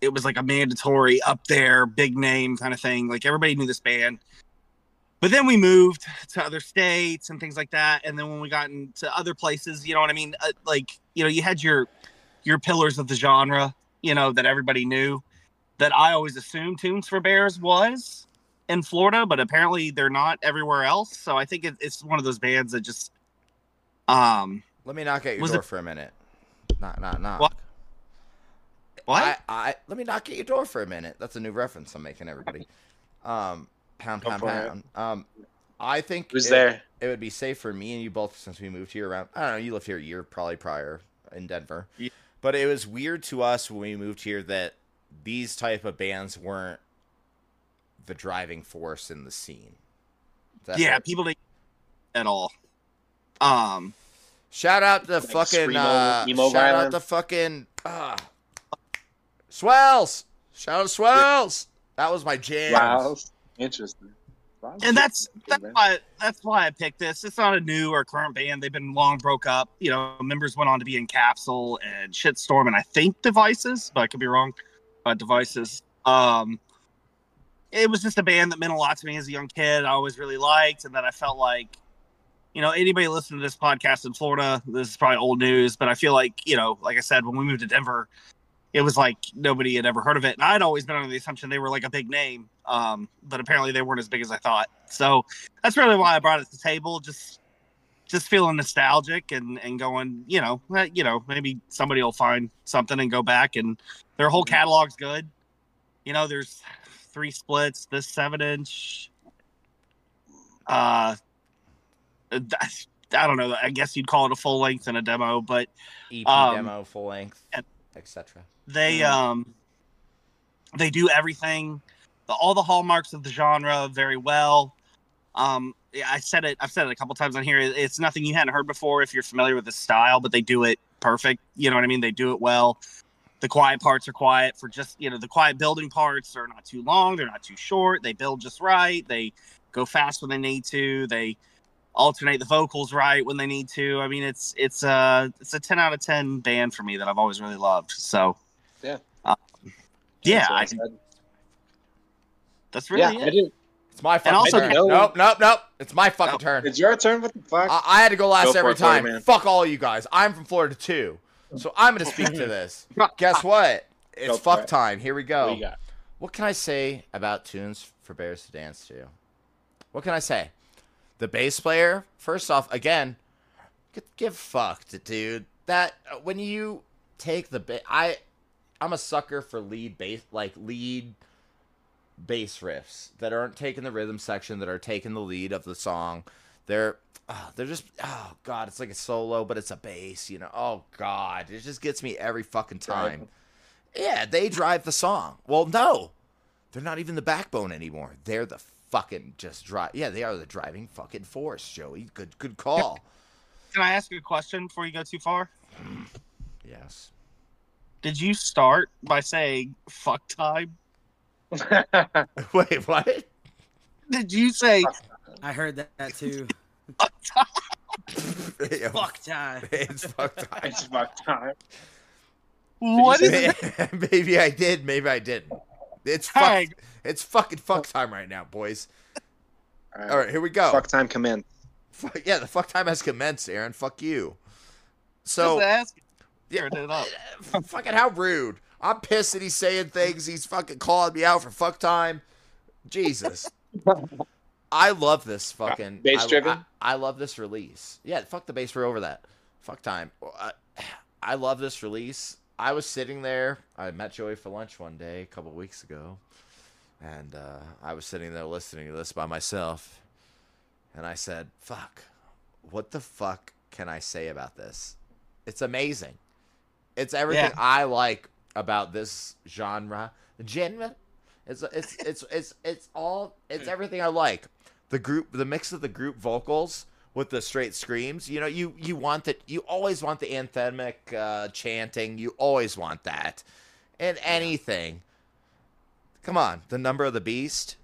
it was like a mandatory up there, big name kind of thing. Like everybody knew this band. But then we moved to other states and things like that. And then when we got into other places, you know what I mean? Uh, like, you know, you had your your pillars of the genre, you know, that everybody knew that I always assumed Tunes for Bears was in Florida, but apparently they're not everywhere else. So I think it, it's one of those bands that just, um, let me knock at your door it- for a minute. Knock, knock, knock. What? what? I, I let me knock at your door for a minute. That's a new reference I'm making, everybody. Um, pound, pound, pound. Um, I think Who's it, there? It would be safe for me and you both since we moved here around. I don't know. You lived here a year probably prior in Denver, Yeah. but it was weird to us when we moved here that these type of bands weren't the driving force in the scene. Yeah, fair? people didn't at all. Um, Shout out the Like fucking screamo, uh, emo shout out violence. to fucking uh, Swells. Shout out to Swells. That was my jam. Wow, interesting. Wow. and that's that's why that's why I picked this. It's not a new or current band. They've been long broke up. You know, members went on to be in Capsule and Shitstorm, and I think Devices, but I could be wrong. Uh, Devices. Um, it was just a band that meant a lot to me as a young kid. I always really liked, and that I felt like, you know, anybody listening to this podcast in Florida, this is probably old news, but I feel like, you know, like I said, when we moved to Denver, it was like nobody had ever heard of it. And I'd always been under the assumption they were like a big name, um, but apparently they weren't as big as I thought. So that's really why I brought it to the table. Just, just feeling nostalgic and and going, you know, eh, you know, maybe somebody will find something and go back. And their whole catalog's good. You know, there's three splits, this seven inch. Uh, I don't know. I guess you'd call it a full length and a demo, but EP Um, demo, full length, etc. they Mhm. um they do everything the, all the hallmarks of the genre very well um yeah, i said it i've said it a couple times on here it's nothing you hadn't heard before if you're familiar with the style but they do it perfect you know what i mean they do it well the quiet parts are quiet for just you know the quiet building parts are not too long they're not too short they build just right they go fast when they need to they alternate the vocals right when they need to i mean it's it's a it's a 10 out of 10 band for me that i've always really loved so Yeah. um, yeah That's I, I that's really yeah, I it didn't. It's my fucking also- turn. No. Nope, nope, nope. It's my fucking No. turn. It's your turn. What the fuck? I, I had to go last Go every time. man. Fuck all you guys. I'm from Florida too, so I'm gonna speak to this. Guess what? It's Go fuck time. Here we go. what? What can I say about tunes for bears to dance to? What can I say? The bass player, first off, again, get, get fucked, dude. That uh, when you take the ba- I, I'm a sucker for lead bass, like lead bass riffs that aren't taking the rhythm section, that are taking the lead of the song. They're oh, they're just oh god, it's like a solo, but it's a bass, you know. Oh god, it just gets me every fucking time. Right. Yeah, they drive the song. Well, no, they're not even the backbone anymore. They're the fucking just drive. Yeah, they are the driving fucking force, Joey. Good, good call. can i ask you a question before you go too far mm, yes. did you start by saying fuck time Wait, what? did you say I heard that, that too. Fuck time Fuck time. It's fuck time. it's about time. What is you it maybe I did. Maybe I didn't. It's fuck. Hang. It's fucking fuck time right now, boys. All right. All right, here we go. Fuck time commence. Fuck- yeah, the fuck time has commenced, Aaron. Fuck you. So Just. Yeah, Tearing it up. fucking how rude. I'm pissed that he's saying things. He's fucking calling me out for fuck time. Jesus. I love this fucking Bass I- driven? I, I love this release. Yeah, fuck the bass. We're over that. Fuck time. I, I love this release. I was sitting there. I met Joey for lunch one day a couple weeks ago, and uh, I was sitting there listening to this by myself, and I said, "Fuck, what the fuck can I say about this? It's amazing. It's everything Yeah. I like about this genre. Genre. It's it's it's it's it's all it's everything I like. The group, the mix of the group vocals with the straight screams. You know, you you want that. You always want the anthemic uh, chanting. You always want that, and anything. Come on, the number of the beast.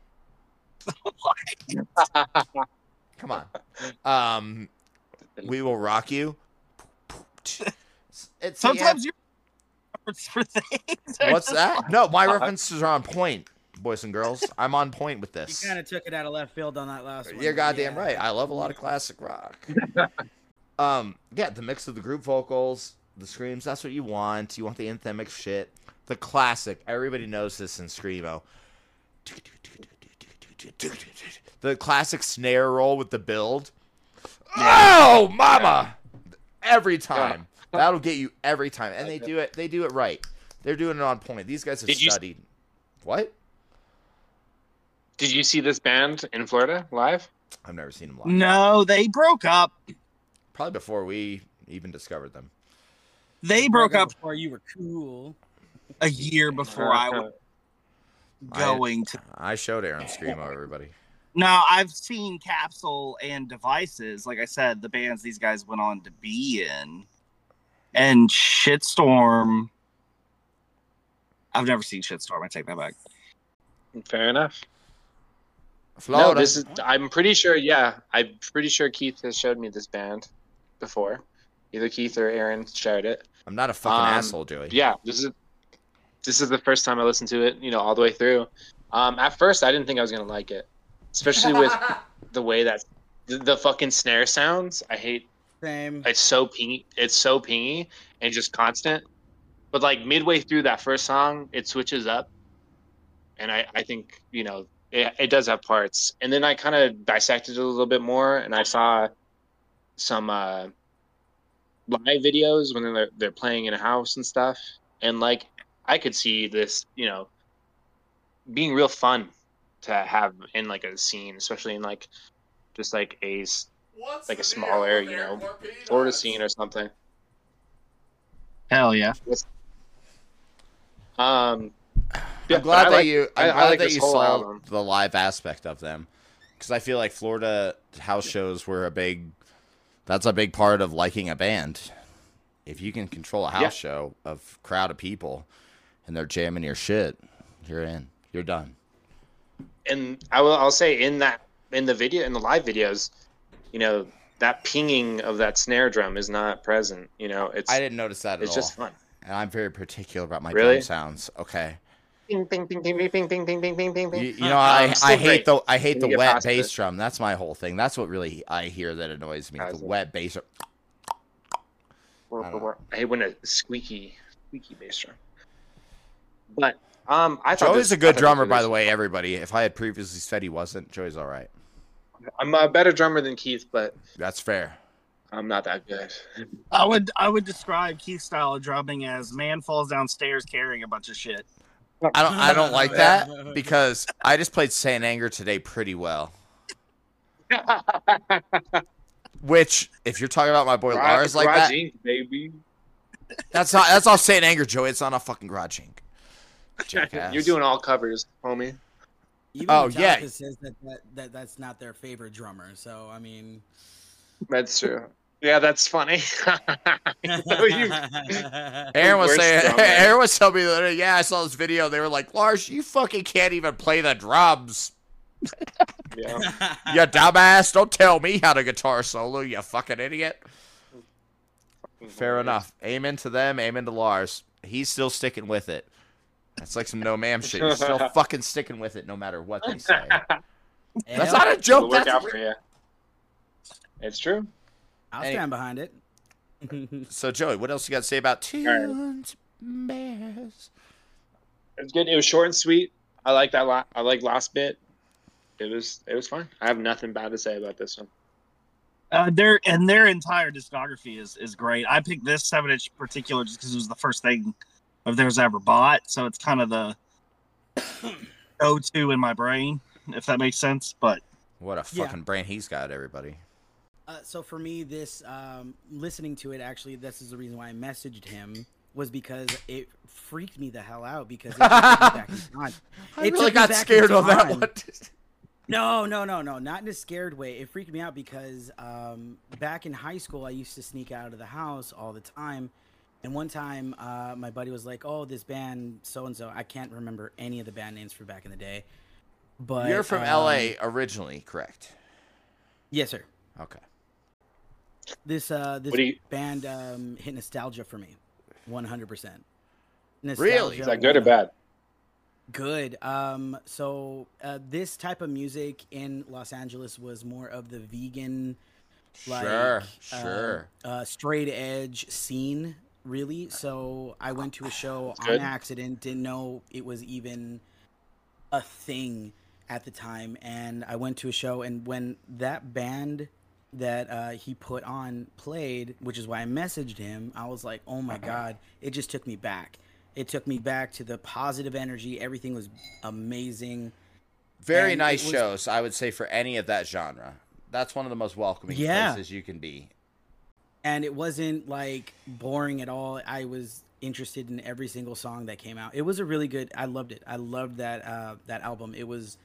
Come on. Um, we will rock you. It's Sometimes you for things. What's just that? No, my references are on point, boys and girls. I'm on point with this. You kind of took it out of left field on that last one. You're goddamn Yeah. right. I love a lot of classic rock. um, yeah, the mix of the group vocals, the screams. That's what you want. You want the anthemic shit. The classic. Everybody knows this in screamo. The classic snare roll with the build. Oh, mama! Every time. That'll get you every time, and they do it. They do it right. They're doing it on point. These guys have Did you- studied. What? Did you see this band in Florida live? I've never seen them live. No, they broke up. Probably before we even discovered them. They broke up before you were cool. a year before I was. going to. I showed Aaron Screamo, everybody. Now I've seen Capsule and Devices. Like I said, the bands these guys went on to be in, and Shitstorm. I've never seen Shitstorm. I take that back. Fair enough. Florida. No, this is. I'm pretty sure. Yeah, I'm pretty sure Keith has showed me this band before. Either Keith or Aaron shared it. I'm not a fucking um, asshole, Joey. Yeah, this is. This is the first time I listened to it. You know, all the way through. Um, at first, I didn't think I was gonna like it, especially with the way that the, the fucking snare sounds. I hate. Same. It's so pingy. It's so pingy and just constant. But like midway through that first song, it switches up, and I I think you know it, it does have parts. And then I kind of dissected it a little bit more, and I saw some uh, live videos when they're they're playing in a house and stuff. And like I could see this, you know, being real fun to have in like a scene, especially in like just like a s- like a smaller, area, you know, Florida scene or something. Hell yeah! Um, I'm glad that like- you. I- I'm I glad like that you saw album. the live aspect of them, because I feel like Florida house shows were a big. That's a big part of liking a band. If you can control a house Yeah. show of crowd of people, and they're jamming your shit, you're in. You're done. and I will I'll say in that in the video in the live videos, you know, that pinging of that snare drum is not present. You know, it's I didn't notice that at it's all. just fun. and I'm very particular about my Really? drum sounds. Okay. Ping ping ping ping ping ping ping ping ping ping ping. You, you know, I, I hate great. the I hate When the wet bass it. drum. That's my whole thing. That's what really I hear that annoys me. The Gotcha. wet bass. drum. I. I hate when a squeaky squeaky bass drum. But um, I thought Joey's this- a I good drummer, by the way. Everybody, if I had previously said he wasn't, Joey's all right. I'm a better drummer than Keith, but That's fair. I'm not that good. I would I would describe Keith's style of drumming as man falls downstairs carrying a bunch of shit. I don't I don't like that because I just played Saint Anger today pretty well. Which, if you're talking about my boy Lars like Garage that, Inc, baby. that's not that's all Saint Anger, Joey. It's not a fucking Garage Inc. Jackass. You're doing all covers, homie. Even Oh, Metallica yeah. says that, that, that that's not their favorite drummer. So I mean, That's true. Yeah, that's funny. You- Aaron was saying, drummer. Aaron was telling me the other yeah, I saw this video. They were like, Lars, you fucking can't even play the drums. yeah. You dumbass. Don't tell me how to guitar solo, you fucking idiot. Fair enough. Amen to them, amen to Lars. He's still sticking with it. That's like some no ma'am shit. He's still fucking sticking with it no matter what they say. That's not a It'll joke. work That's out for you. It's true. I'll Any- stand behind it. So, Joey, what else you got to say about Tunes Bears? It was good. It was short and sweet. I like that. La- I like last bit. It was. It was fun. I have nothing bad to say about this one. Uh, their and their entire discography is is great. I picked this seven inch particular just because it was the first thing of theirs I ever bought, so it's kind of the go to in my brain, if that makes sense. But What a Yeah. fucking brain he's got, everybody. Uh, so for me, this um, listening to it actually, this is the reason why I messaged him was because it freaked me the hell out because it took me back in time. I It really took me got back scared on that one. No, no, no, no, not in a scared way. It freaked me out because um, back in high school, I used to sneak out of the house all the time. And one time, uh, my buddy was like, "Oh, this band, so and so." I can't remember any of the band names from back in the day. But You're from um, LA originally, correct? Yes, sir. Okay. This uh, this you- band um, hit nostalgia for me, one hundred percent. Really? Is that good or bad? Good. Um, so uh, this type of music in Los Angeles was more of the vegan, like Sure, uh, sure. uh, straight edge scene, really. So I went to a show That's on good. accident, didn't know it was even a thing at the time, and I went to a show, and when that band that uh, he put on played, which is why I messaged him, I was like, oh my god, it just took me back. It took me back to the positive energy. Everything was amazing. Very And nice was- shows, I would say, for any of that genre. That's one of the most welcoming Yeah. places you can be. And it wasn't like boring at all. I was interested in every single song that came out. It was a really good. I loved it. I loved that uh, that album. It was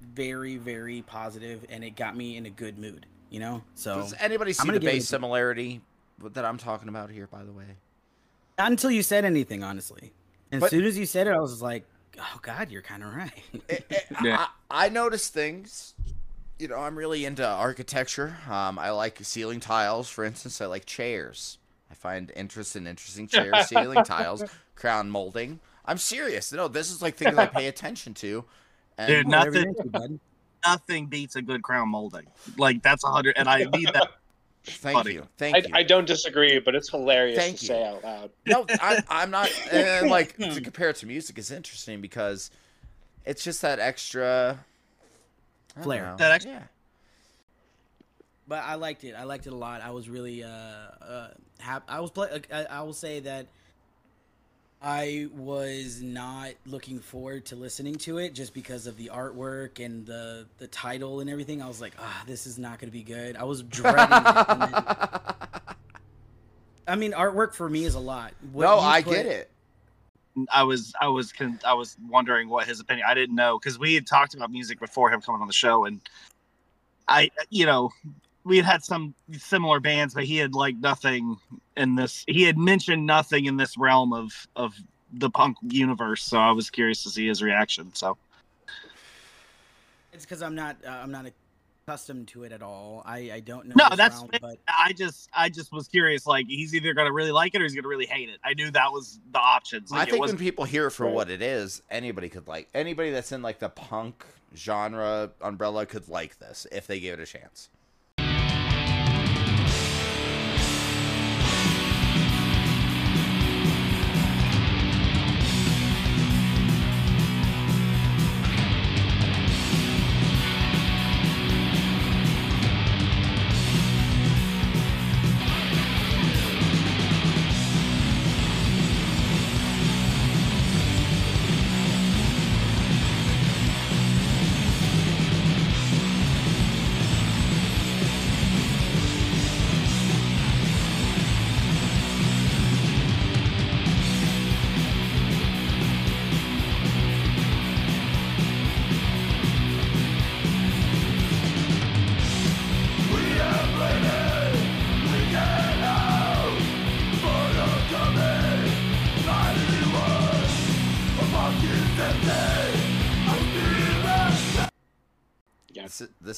very very positive, and it got me in a good mood. You know. So Does anybody see gonna the give it base similarity that I'm talking about here? By the way, not until you said anything, honestly. And But- as soon as you said it, I was like, "Oh God, you're kind of right." It- it- Yeah. I, I notice things. You know, I'm really into architecture. Um, I like ceiling tiles, for instance. I like chairs. I find interest in interesting chairs, ceiling tiles, crown molding. I'm serious. No, this is like things I pay attention to. And Dude, nothing- into. Nothing beats a good crown molding. Like that's a hundred, and I need that. thank funny. you, thank I, you. I don't disagree, but it's hilarious Thank to you. say out loud. no, I, I'm not. And like to compare it to music is interesting because it's just that extra I don't Flair. know. That extra- yeah. but I liked it. I liked it a lot. I was really uh, uh hap- I was play- I, I will say that I was not looking forward to listening to it just because of the artwork and the the title and everything. I was like, ah, this is not going to be good. I was dreading it. And then- I mean, artwork for me is a lot. What no, I put- get it. I was, I was, con- I was wondering what his opinion. I didn't know because we had talked about music before him coming on the show, and I, you know, we had had some similar bands, but he had like nothing in this. He had mentioned nothing in this realm of of the punk universe. So I was curious to see his reaction. So It's because I'm not uh, I'm not accustomed to it at all. I I don't know. No, that's realm, fair. but I just, I just was curious. Like he's either gonna really like it or he's gonna really hate it. I knew that was the options. I Like, it think when people hear it for what it is, anybody could like anybody that's in like the punk genre umbrella could like this if they gave it a chance.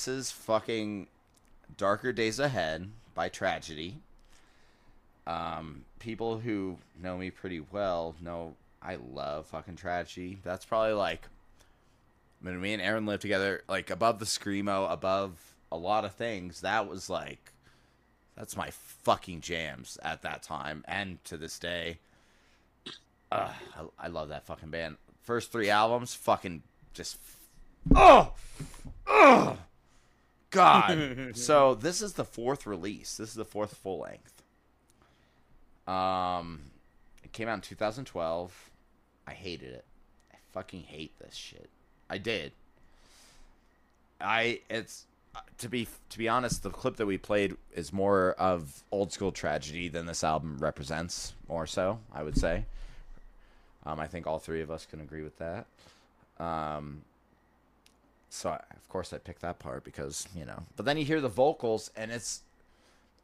Is fucking Darker Days Ahead by Tragedy. Um, people who know me pretty well know I love fucking Tragedy. That's probably like when me and Aaron lived together, like above the screamo, above a lot of things. That was like that's my fucking jams at that time and to this day. Uh, I, I love that fucking band. First three albums, fucking just oh, oh, God. so this is the fourth release. This is the fourth full length. Um, it came out in 2012. I hated it. I fucking hate this shit. I did. I it's to be to be honest, the clip that we played is more of old school tragedy than this album represents. More so, I would say. Um, I think all three of us can agree with that. Um, so I, of course I picked that part because you know. But then you hear the vocals, and it's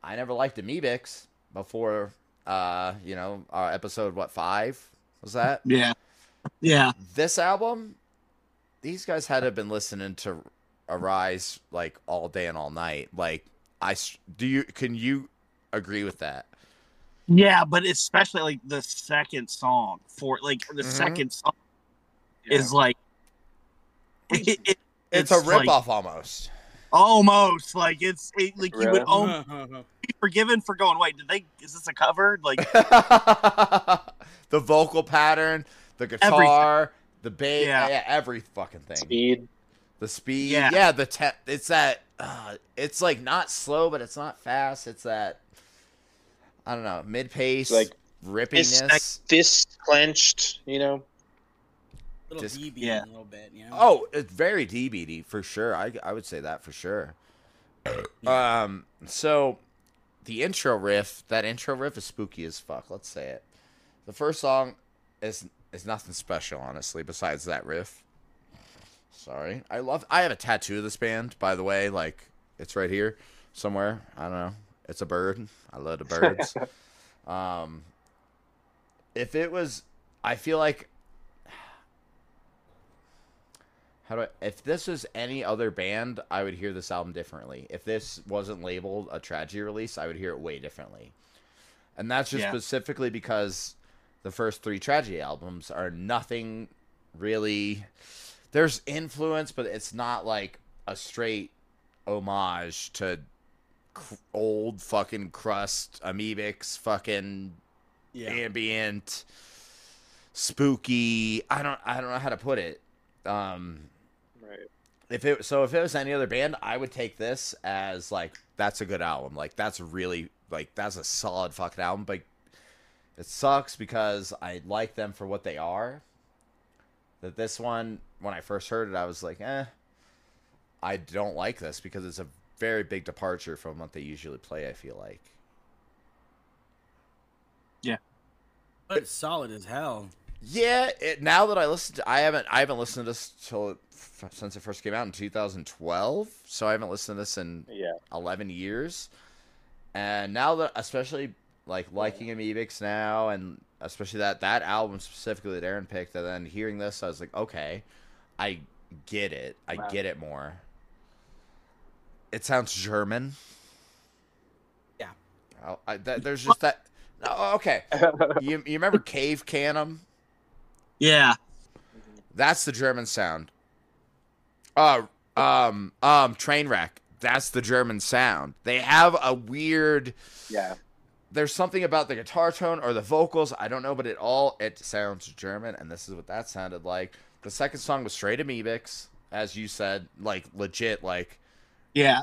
I never liked Amebix before. Uh, you know, our episode what five was that? yeah, yeah. this album, these guys had to have been listening to Arise like all day and all night. Like, I do you can you agree with that? Yeah, but especially like the second song for like the Mhm. second song is like it, it- It's, a like, ripoff almost. almost like it's it, like you would Really? almost be forgiven for going. Wait, did they? Is this a cover? Like the vocal pattern, the guitar, the bass, Yeah. yeah. every fucking thing. Speed. The speed, Yeah. yeah, the te- it's that uh, it's like not slow, but it's not fast. It's that I don't know, mid pace, Like, like Fist, rippiness. fist clenched, you know? Little Just- DB yeah. a little bit, you know. Oh, it's very DBD for sure. I I would say that for sure. Um, so the intro riff, that intro riff is spooky as fuck. Let's say it. The first song is is nothing special, honestly, besides that riff. Sorry, I love. I have a tattoo of this band, by the way. Like it's right here somewhere. I don't know. It's a bird. I love the birds. um, if it was, I feel like. How do I, if this was any other band, I would hear this album differently. If this wasn't labeled a tragedy release, I would hear it way differently. And that's just Yeah. specifically because the first three tragedy albums are nothing really. There's influence, but it's not like a straight homage to cr- old fucking crust Amebix fucking Yeah. ambient spooky i don't i don't know how to put it um. If it so if it was any other band i would take this as like that's a good album. Like that's really like that's a solid fucking album but it sucks because i like them for what they are. That this one when i first heard it i was like eh i don't like this because it's a very big departure from what they usually play i feel like. Yeah, But it's solid as hell. Yeah, it, now that I listen to, I haven't, I haven't listened to this till f- since it first came out in 2012. So I haven't listened to this in Yeah. 11 years. And now that, especially like liking Amebix now, and especially that that album specifically that Aaron picked, and then hearing this, I was like, okay, I get it, I Wow. get it more. It sounds German. Yeah. Oh, I, that, there's just that. Oh, okay. You, you remember Cave Canem? Yeah. That's the German sound. Uh, um, um, train wreck. That's the German sound. They have a weird. yeah. There's something about the guitar tone or the vocals. I don't know, but it all it sounds German, and this is what that sounded like. The second song was straight Amebix, as you said, like legit, like. Yeah.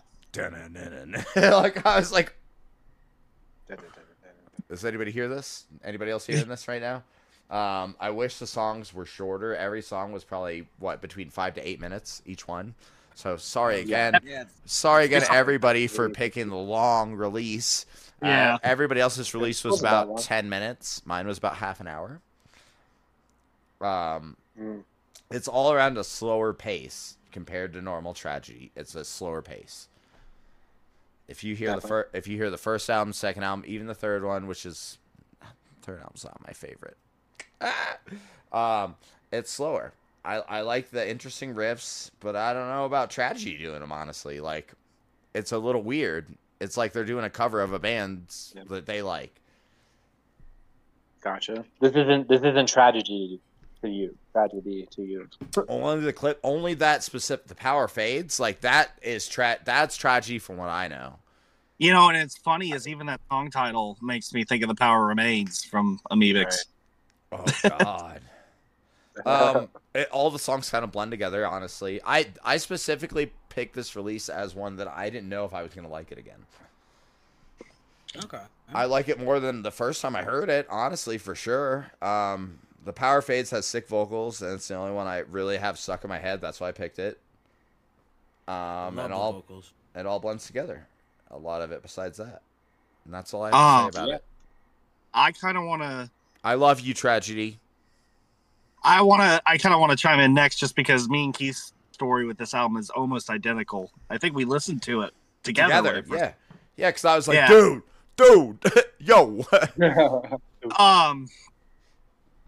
like I was like, does anybody hear this? Anybody else hearing this right now? Um, I wish the songs were shorter. Every song was probably what between five to eight minutes each one. So sorry again. Yeah. Sorry again, everybody, for picking the long release. Uh, Yeah. everybody else's release was about ten minutes. Mine was about half an hour. Um, Mm. it's all around a slower pace compared to normal tragedy. It's a slower pace. If you hear the first, if you hear the first album, second album, even the third one, which is third album's not my favorite. Um, it's slower. I I like the interesting riffs, but I don't know about tragedy doing them honestly. Like, it's a little weird. It's like they're doing a cover of a band Yeah. that they like. Gotcha. This isn't this isn't tragedy to you. Tragedy to you. only the clip, only that specific. The power fades. Like that is tra- That's tragedy from what I know. You know, and it's funny is even that song title makes me think of the Power Remains from Amebix. Oh God. um, it, all the songs kind of blend together. Honestly, I I specifically picked this release as one that I didn't know if I was gonna like it again. Okay. I like it more than the first time I heard it. Honestly, for sure. Um, the Power Fades has sick vocals, and it's the only one I really have stuck in my head. That's why I picked it. Um, and all vocals. it all blends together. A lot of it besides that, and that's all I have Ah, to say about yeah. it. I kind of want to. I love you, tragedy. I want to. I kind of want to chime in next, just because me and Keith's story with this album is almost identical. I think we listened to it together. Together, yeah, yeah. Because I was like, Yeah. dude, dude, yo. Um,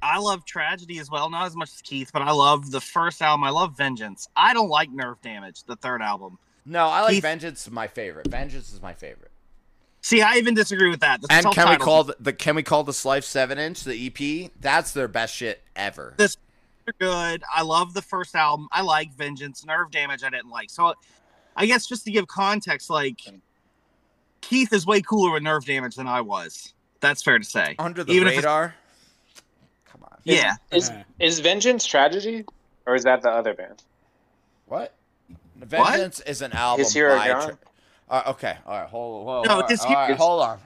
I love Tragedy as well, not as much as Keith, but I love the first album. I love Vengeance. I don't like Nerve Damage, the third album. no, I like Keith- Vengeance. My favorite. Vengeance is my favorite. See, I even disagree with that. The And can we self-titled- call the, the Can we call this Life seven inch the EP? That's their best shit ever. This- good? I love the first album. I like Vengeance. Nerve Damage, I didn't like. So, I guess just to give context, like Keith is way cooler with Nerve Damage than I was. That's fair to say. Under the Even if it's- radar. Come on. Yeah. Is Yeah. is Vengeance tragedy, or is that the other band? What? Vengeance is an album Is Hero by. Gone? Tra- uh, okay, all right, hold, hold, No, all right, it's all right, hold on.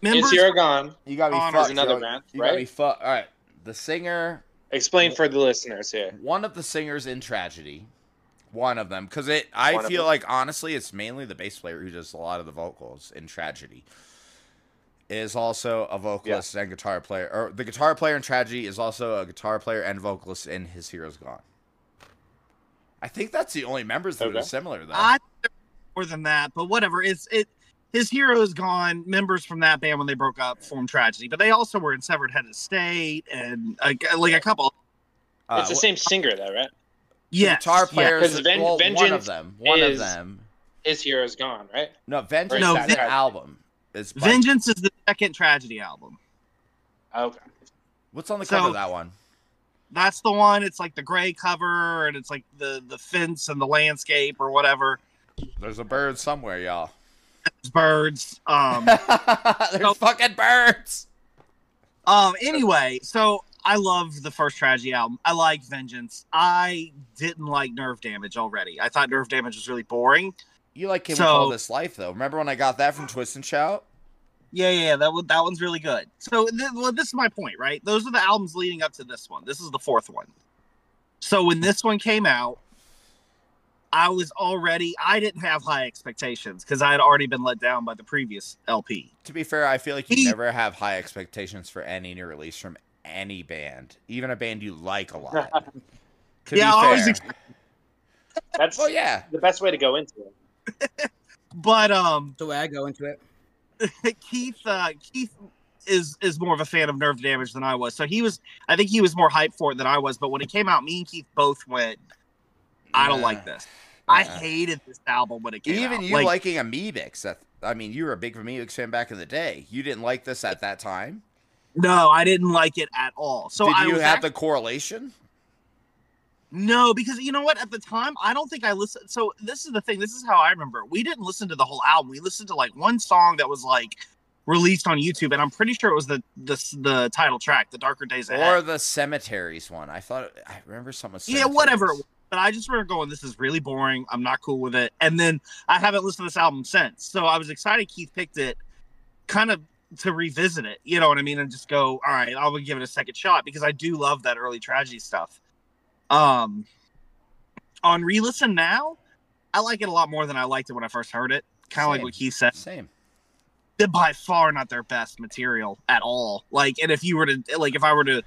Members, Is Hero Gone? You got me Gone fucked. another Joe. band, You got me right? fucked. All right, the singer, Explain for the listeners here. one of the singers in Tragedy, one of them, because it. I One feel like honestly, it's mainly the bass player who does a lot of the vocals in Tragedy. is also a vocalist and guitar player, or the guitar player in Tragedy is also a guitar player and vocalist in His Hero's Gone. I think that's the only members that Okay. are similar though. I more than that, but whatever. It's it. His hero is gone. Members from that band when they broke up formed Tragedy, but they also were in Severed Head of State and uh, like a couple. Uh, it's the wh- same singer though, right? the Yes, guitar yeah. player is 'Cause Ven- well, one of them. One of is- them. His hero's gone, right? No, Vengeance No, is the Ven- album. It's by- Vengeance is the second Tragedy album. Okay. What's on the So- cover of that one? That's the one. It's like the gray cover, and it's like the the fence and the landscape or whatever. There's a bird somewhere, y'all. It's birds. Um. There's So- fucking birds. Um. Anyway, so I love the first Tragedy album. I like Vengeance. I didn't like Nerve Damage already. I thought Nerve Damage was really boring. You like Can We So- Call This Life though? Remember when I got that from Twist and Shout? Yeah, yeah, that one, that one's really good. So, th- well, this is my point, right? Those are the albums leading up to this one. This is the fourth one. So when this one came out, I was already I didn't have high expectations because I had already been let down by the previous LP. To be fair, I feel like you He- never have high expectations for any new release from any band, even a band you like a lot. To Yeah, I be always fair. ex- That's well, yeah. the best way to go into it. But um, the way I go into it. Keith uh, Keith is is more of a fan of Nerve Damage than I was. So he was I think he was more hyped for it than I was. But when it came out, me and Keith both went, I don't like this. I hated this album when it came Even out. you Like, liking Amebix. I mean, you were a big Amebix fan back in the day. You didn't like this at that time. No, I didn't like it at all. So Did I you have act- the correlation? no, because you know what? At the time, I don't think I listened. So this is the thing. This is how I remember. We didn't listen to the whole album. We listened to like one song that was like released on YouTube, and I'm pretty sure it was the the the title track, "The Darker Days Ahead." Or the cemeteries one? I thought I remember something. yeah, whatever. But I just remember going, "This is really boring. I'm not cool with it." And then I haven't listened to this album since. So I was excited Keith picked it, kind of to revisit it. You know what I mean? And just go, "All right, I'll give it a second shot," because I do love that early tragedy stuff. Um, on re-listen now, I like it a lot more than I liked it when I first heard it. Kind of like what Keith said. Same. They're by far not their best material at all. Like, and if you were to like, if I were to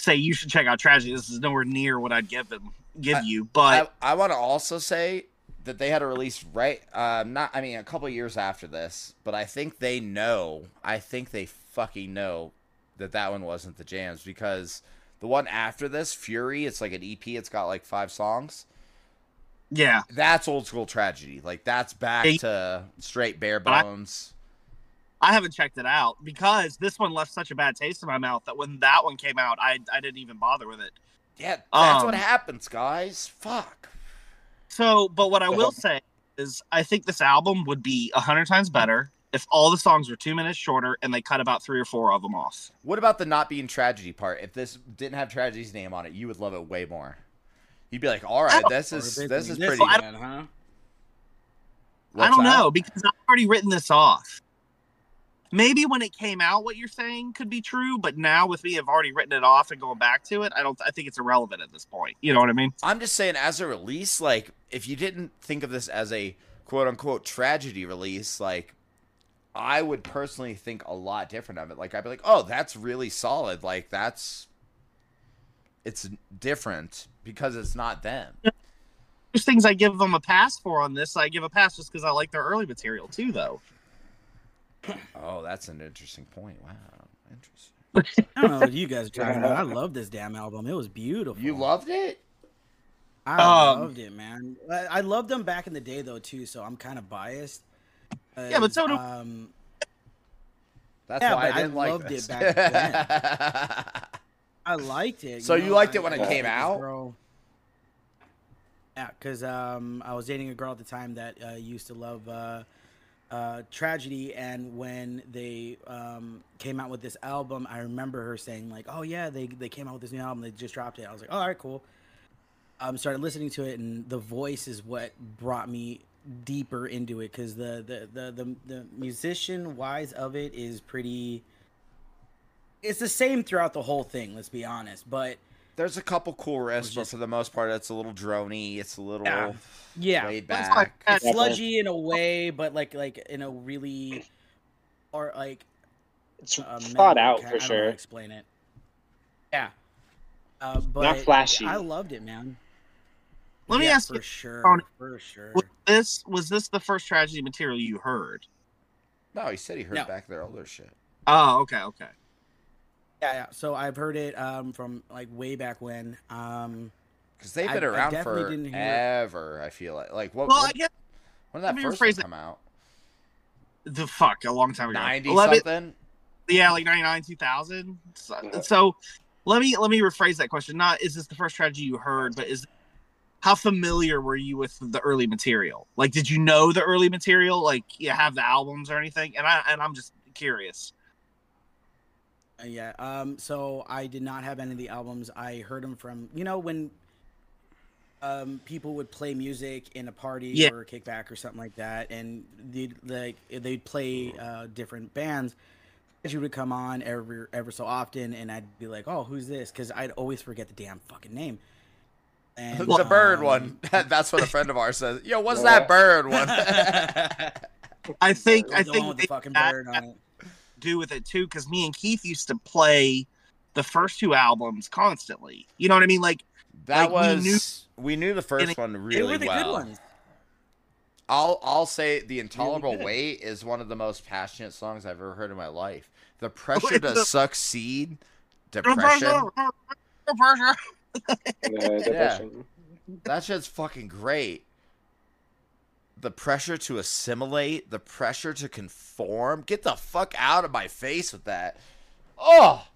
say you should check out Tragedy, this is nowhere near what I'd give them give I- you. But I, I want to also say that they had a release right, um, not I mean a couple years after this, but I think they know. I think they fucking know that that one wasn't the jams because the one after this, Fury, it's like an EP. It's got like five songs. yeah, That's old school tragedy. Like that's back Yeah. to straight bare bones. I haven't checked it out because this one left such a bad taste in my mouth that when that one came out, I I didn't even bother with it. yeah, that's what um, happens, guys. Fuck. So, but what I will say is, I think this album would be a hundred times better if all the songs were two minutes shorter and they cut about three or four of them off. What about the not being tragedy part? If this didn't have tragedy's name on it, you would love it way more. You'd be like, "All right, this is this it's is this pretty." bad, huh? I don't that? know because I've already written this off. Maybe when it came out, what you're saying could be true, but now with me, I've already written it off and going back to it. I don't. I think it's irrelevant at this point. You know what I mean? I'm just saying, as a release, like if you didn't think of this as a quote unquote tragedy release, like I would personally think a lot different of it. Like I'd be like, "Oh, that's really solid. Like that's it's different because it's not them." There's things I give them a pass for on this. I give a pass just because I like their early material too, though. Oh, that's an interesting point. Wow, interesting. I don't know what you guys are talking about. I love this damn album. It was beautiful. You loved it? I Um, loved it, man. I, I loved them back in the day though too, so I'm kind of biased. Yeah, but so do- um, That's Yeah, why I but I didn't like loved this. it back then. I liked it. So you know, liked it I- when it came like out? girl- Yeah, because um, I was dating a girl at the time that uh, used to love uh, uh, tragedy, and when they um, came out with this album, I remember her saying like, "Oh yeah, they they came out with this new album. They just dropped it." I was like, "Oh, all right, cool." Um, started listening to it, and the voice is what brought me deeper into it because the the the the, the musician wise of it is pretty. It's the same throughout the whole thing. Let's be honest, but There's a couple cool riffs, but for the most part, it's a little drony. It's a little Yeah. yeah, laid back. like- it's sludgy in a way, but like like in a really, or like it's a thought out ca- for I don't know how to sure. explain it. Yeah. Uh, but flashy. I loved it, man. Let me Yeah, ask for you, sure, Tony, for sure. was this was this the first tragedy material you heard? No, he said he heard No. back their older shit. Oh, okay, okay. Yeah, yeah. So I've heard it um, from like way back when. Um, Because they've been I around definitely didn't hear- forever. I feel like like what? Well, I guess when did that first one come out? the fuck a long time ago. Ninety Let me- something. yeah, like 99, 2000. So, so let me let me rephrase that question. Not is this the first tragedy you heard, but is how familiar were you with the early material? Like, did you know the early material? Like, you have the albums or anything? And I and I'm just curious. Uh, Yeah. Um. So I did not have any of the albums. I heard them from you know when um people would play music in a party Yeah. or a kickback or something like that, and they like they'd play uh different bands. She would come on every ever so often, and I'd be like, "Oh, who's this?" Because I'd always forget the damn fucking name. And, the bird um, one. That's what a friend of ours says. Yo, what's Yeah. that bird one? I think I the one think the they fucking had bird on it. Do with it too, because me and Keith used to play the first two albums constantly. You know what I mean? Like, that Like, we was we knew, the first it- one They really were the well. good ones. I'll I'll say the intolerable good. weight is one of the most passionate songs I've ever heard in my life. The pressure to the- succeed, depression. Uh, depression. That shit's fucking great. The pressure to assimilate, the pressure to conform. Get the fuck out of my face with that. Oh,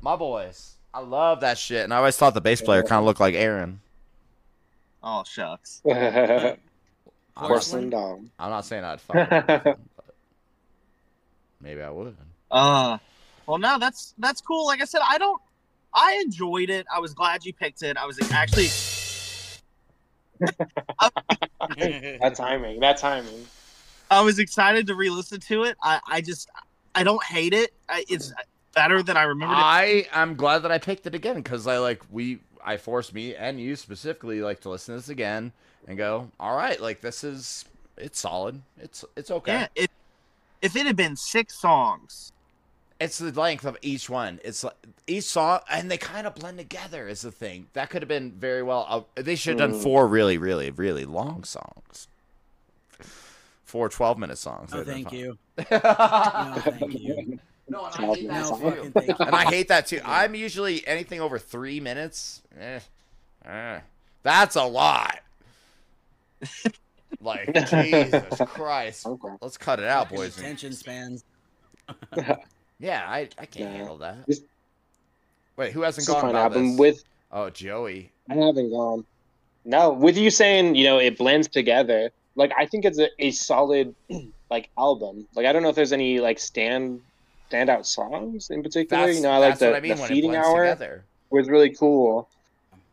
my boys. I love that shit. And I always thought the bass player kind of looked like Aaron. oh shucks. I'm not, Porcelain doll. I'm not saying I'd fuck him, but maybe I would. Uh, well, no, that's that's cool. Like I said, I don't. I enjoyed it. I was glad you picked it. I was actually. That timing. That timing. I was excited to re-listen to it. I, I just, I don't hate it. I, it's better than I remembered it. I I'm glad that I picked it again because I like we I forced me and you specifically like to listen to this again and go all right like this is it's solid it's it's okay Yeah, if if it had been six songs, it's the length of each one it's like each song and they kind of blend together is the thing that could have been very well uh, they should have done Mm. four really really really long songs four 12 minute songs No, That'd thank you. No, thank you. no and I hate that too. fucking thank you. and I hate that too. I'm usually anything over three minutes. Eh, eh, that's a lot. Like Jesus Christ, Okay. let's cut it out, boys. and- Attention spans. Yeah, I, I can't Yeah. handle that. This- Wait, who hasn't It's a gone fun about album this? with Oh, Joey. I haven't gone. No, with you saying, you know, it blends together. Like I think it's a, a solid like album. Like I don't know if there's any like stand standout songs in particular. That's, you know, I like the, what I mean the feeding hour together. was really cool.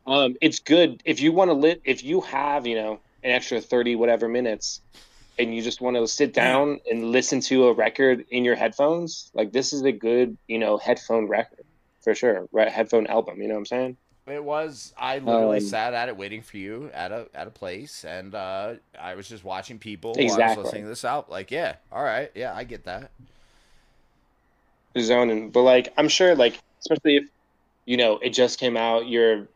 Um, it's good if you want to lit if you have, you know, an extra thirty whatever minutes and you just want to sit down and listen to a record in your headphones, like this is a good, you know, headphone record for sure. Right headphone album, you know what I'm saying? It was. I literally Um, sat at it waiting for you at a at a place, and uh, I was just watching people while I Exactly. was listening to this out. Like, yeah, all right, yeah, I get that. zoning but like i'm sure like especially if you know it just came out you're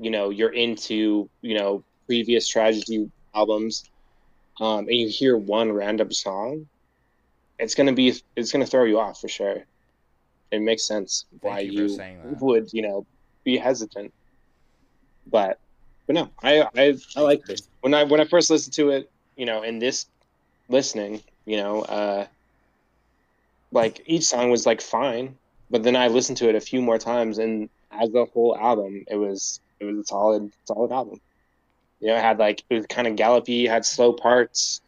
you know you're into you know previous tragedy albums um and you hear one random song it's gonna be it's gonna throw you off for sure. It makes sense Thank why you you would you know be hesitant. But but no i i i like this. When i when i first listened to it you know in this listening you know uh like each song was like fine but then i listened to it a few more times and as a whole album it was it was a solid solid album you know it had like it was kind of gallopy had slow parts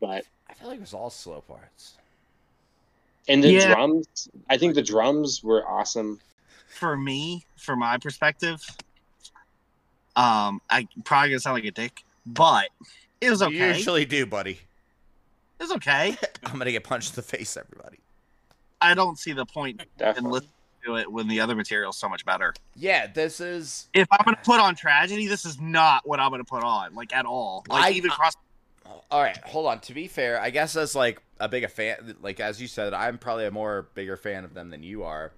but I feel like it was all slow parts. and the Yeah. drums i think the drums were awesome for me, from my perspective, um, I probably gonna sound like a dick, but it was You okay. usually do, buddy. It's okay. I'm gonna get punched in the face, everybody. I don't see the point in listening to it when the other material's so much better. Yeah, this is. If I'm gonna put on tragedy, this is not what I'm gonna put on, like at all. Like I- even cross. All right, hold on. To be fair, I guess as like a big a fan, like as you said, I'm probably a more bigger fan of them than you are.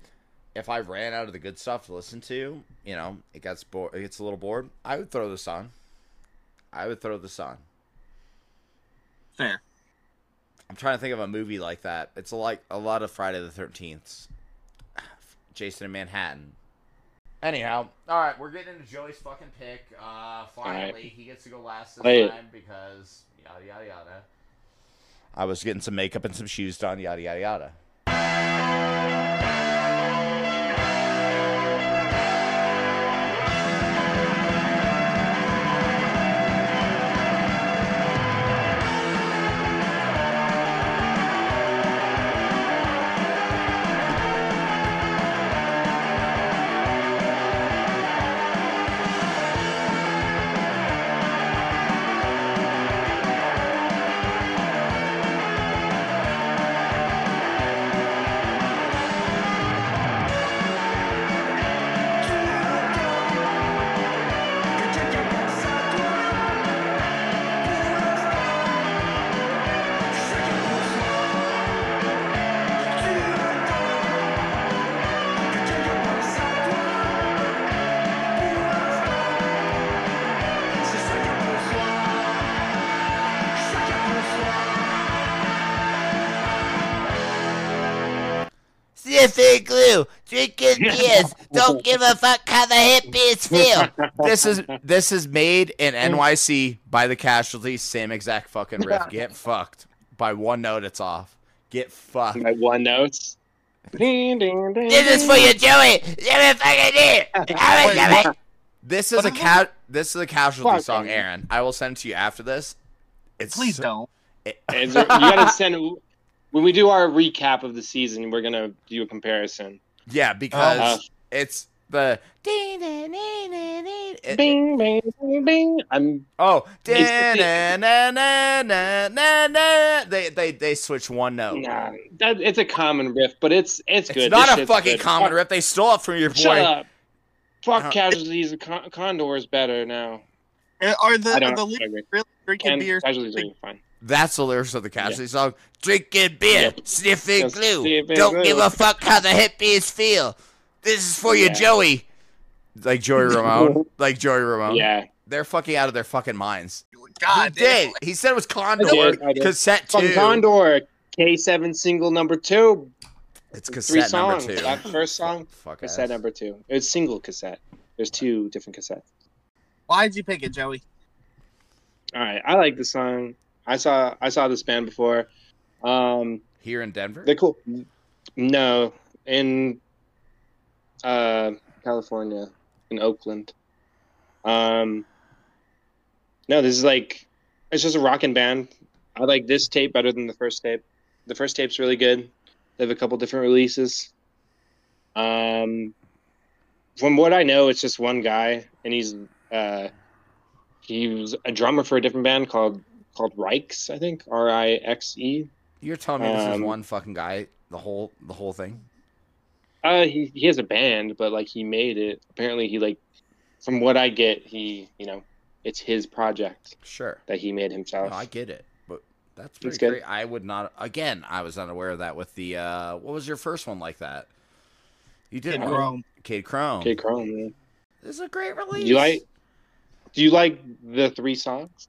If I ran out of the good stuff to listen to, you know, it gets bored, it gets a little bored. I would throw this on. I would throw this on. Fair. I'm trying to think of a movie like that. It's a, like a lot of Friday the Thirteenth. Jason in Manhattan. Anyhow, all right, we're getting into Joey's fucking pick. Uh, finally, right. he gets to go last this Play it. time because yada yada yada. I was getting some makeup and some shoes done. Yada yada yada. Drinking beers, don't give a fuck how the hippies feel. This is this is made in NYC by the Casualties. Same exact fucking riff. Get fucked. By one note, it's off. Get fucked. By one notes. Ding, ding, ding, This is for you, Joey. Joey fucking did. How Wait, much of it? This is a What? cat. This is a Casualty Fuck, song. Aaron. I will send it to you after this. It's Please so- don't. it- Is there- you gotta send when we do our recap of the season. We're gonna do a comparison. Yeah, because Uh, it's the. It- Bing, bing, bing, bing. I'm oh, It's- they they they switch one note. nah. That it's a common riff, but it's it's It's good. not This a fucking good. common Fuck- riff. They stole it from your boy. Shut up. Fuck Uh, casualties. Con- Condor is better now. Are the are the lyrics really drinking And beer? casualties are fine. That's the lyrics of the Casualty song. Drinking beer, Yep. Sniffing Just glue, sniffing don't glue. give a fuck how the hippies feel. This is for you, Yeah. Joey. Like Joey Ramone. like Joey Ramone. Yeah. They're fucking out of their fucking minds. God he did. damn. He said it was Condor. did, I did. Cassette Fucking two. Condor. K7 single number two. It's Three cassette number songs. two. That first song, Fuck cassette ass. number two. It's single cassette. There's two different cassettes. Why'd you pick it, Joey? All right, I like the song. I saw I saw this band before. Um, Here in Denver. they're cool. No, in uh, California, in Oakland. Um, no, this is like it's just a rocking band. I like this tape better than the first tape. The first tape's really good. They have a couple different releases. Um, from what I know, it's just one guy, and he's uh, he was a drummer for a different band called called Rixe, I think R I X E. You're telling me this is Um, one fucking guy. The whole the whole thing. Uh, he he has a band, but like he made it. Apparently, he like, from what I get, he you know, it's his project Sure. that he made No, himself. I get it, but that's pretty good. great. I would not. Again, I was unaware of that with the. uh What was your first one like that? You did Kid Chrome. Kid Chrome. Okay, Chrome. Man. This is a great release. You like? Do you like the three songs?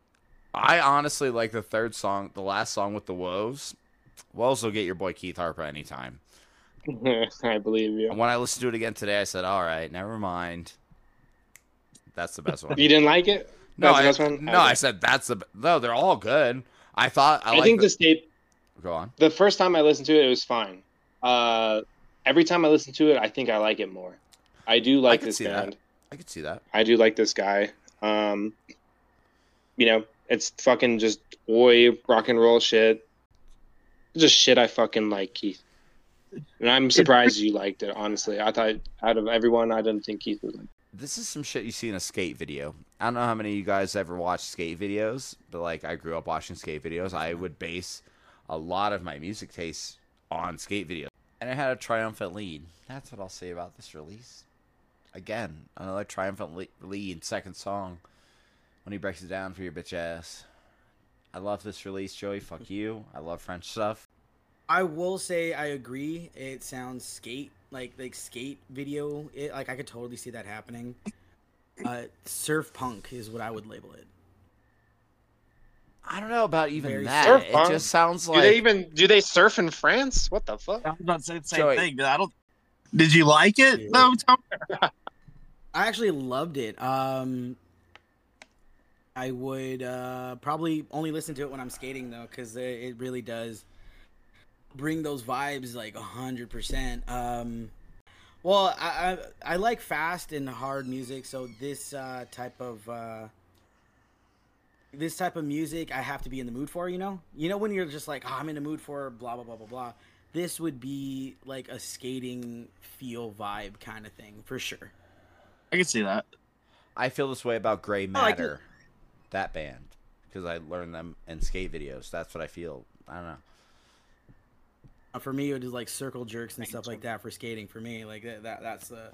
I honestly like the third song, the last song with the woes. Woes will get your boy Keith Harper anytime. I believe you. And when I listened to it again today, I said, "All right, never mind." That's the best one. You didn't like it? no, I, no. I said that's the. No, they're all good. I thought I, I, think the- this tape. Go on. The first time I listened to it, it was fine. Uh, every time I listen to it, I think I like it more. I do like could this see that. band. I could see that. I do like this guy. Um, you know, it's fucking just oi rock and roll shit. Just shit I fucking like, Keith. And I'm surprised you liked it. Honestly, I thought out of everyone, I didn't think Keith would like. This is some shit you see in a skate video. I don't know how many of you guys ever watched skate videos, but like I grew up watching skate videos. I would base a lot of my music tastes on skate videos. And it had a triumphant lead. That's what I'll say about this release. Again, another triumphant lead, second song, when he breaks it down for your bitch ass. I love this release, Joey. Fuck you. I love French stuff. I will say I agree. It sounds skate like like skate video. It, like I could totally see that happening. Uh, surf punk is what I would label it. I don't know about even Very that. surf It punk. just sounds like. Do like they even do they surf in France? What the fuck? I was about to say the same Joey. thing, but I don't. Did you like it Yeah. though, I actually loved it. Um, I would uh, probably only listen to it when I'm skating though, because it, it really does bring those vibes like a hundred percent. Um, well, I, I I like fast and hard music, so this uh, type of uh, this type of music I have to be in the mood for. You know, you know when you're just like, oh, I'm in the mood for blah blah blah blah blah. This would be like a skating feel vibe kind of thing for sure. I can see that. I feel this way about Gray I like it. Matter, that band, because I learned them in skate videos. That's what I feel. I don't know. Uh, For me, it was like circle jerks and stuff like that for skating. For me, like that, that that's the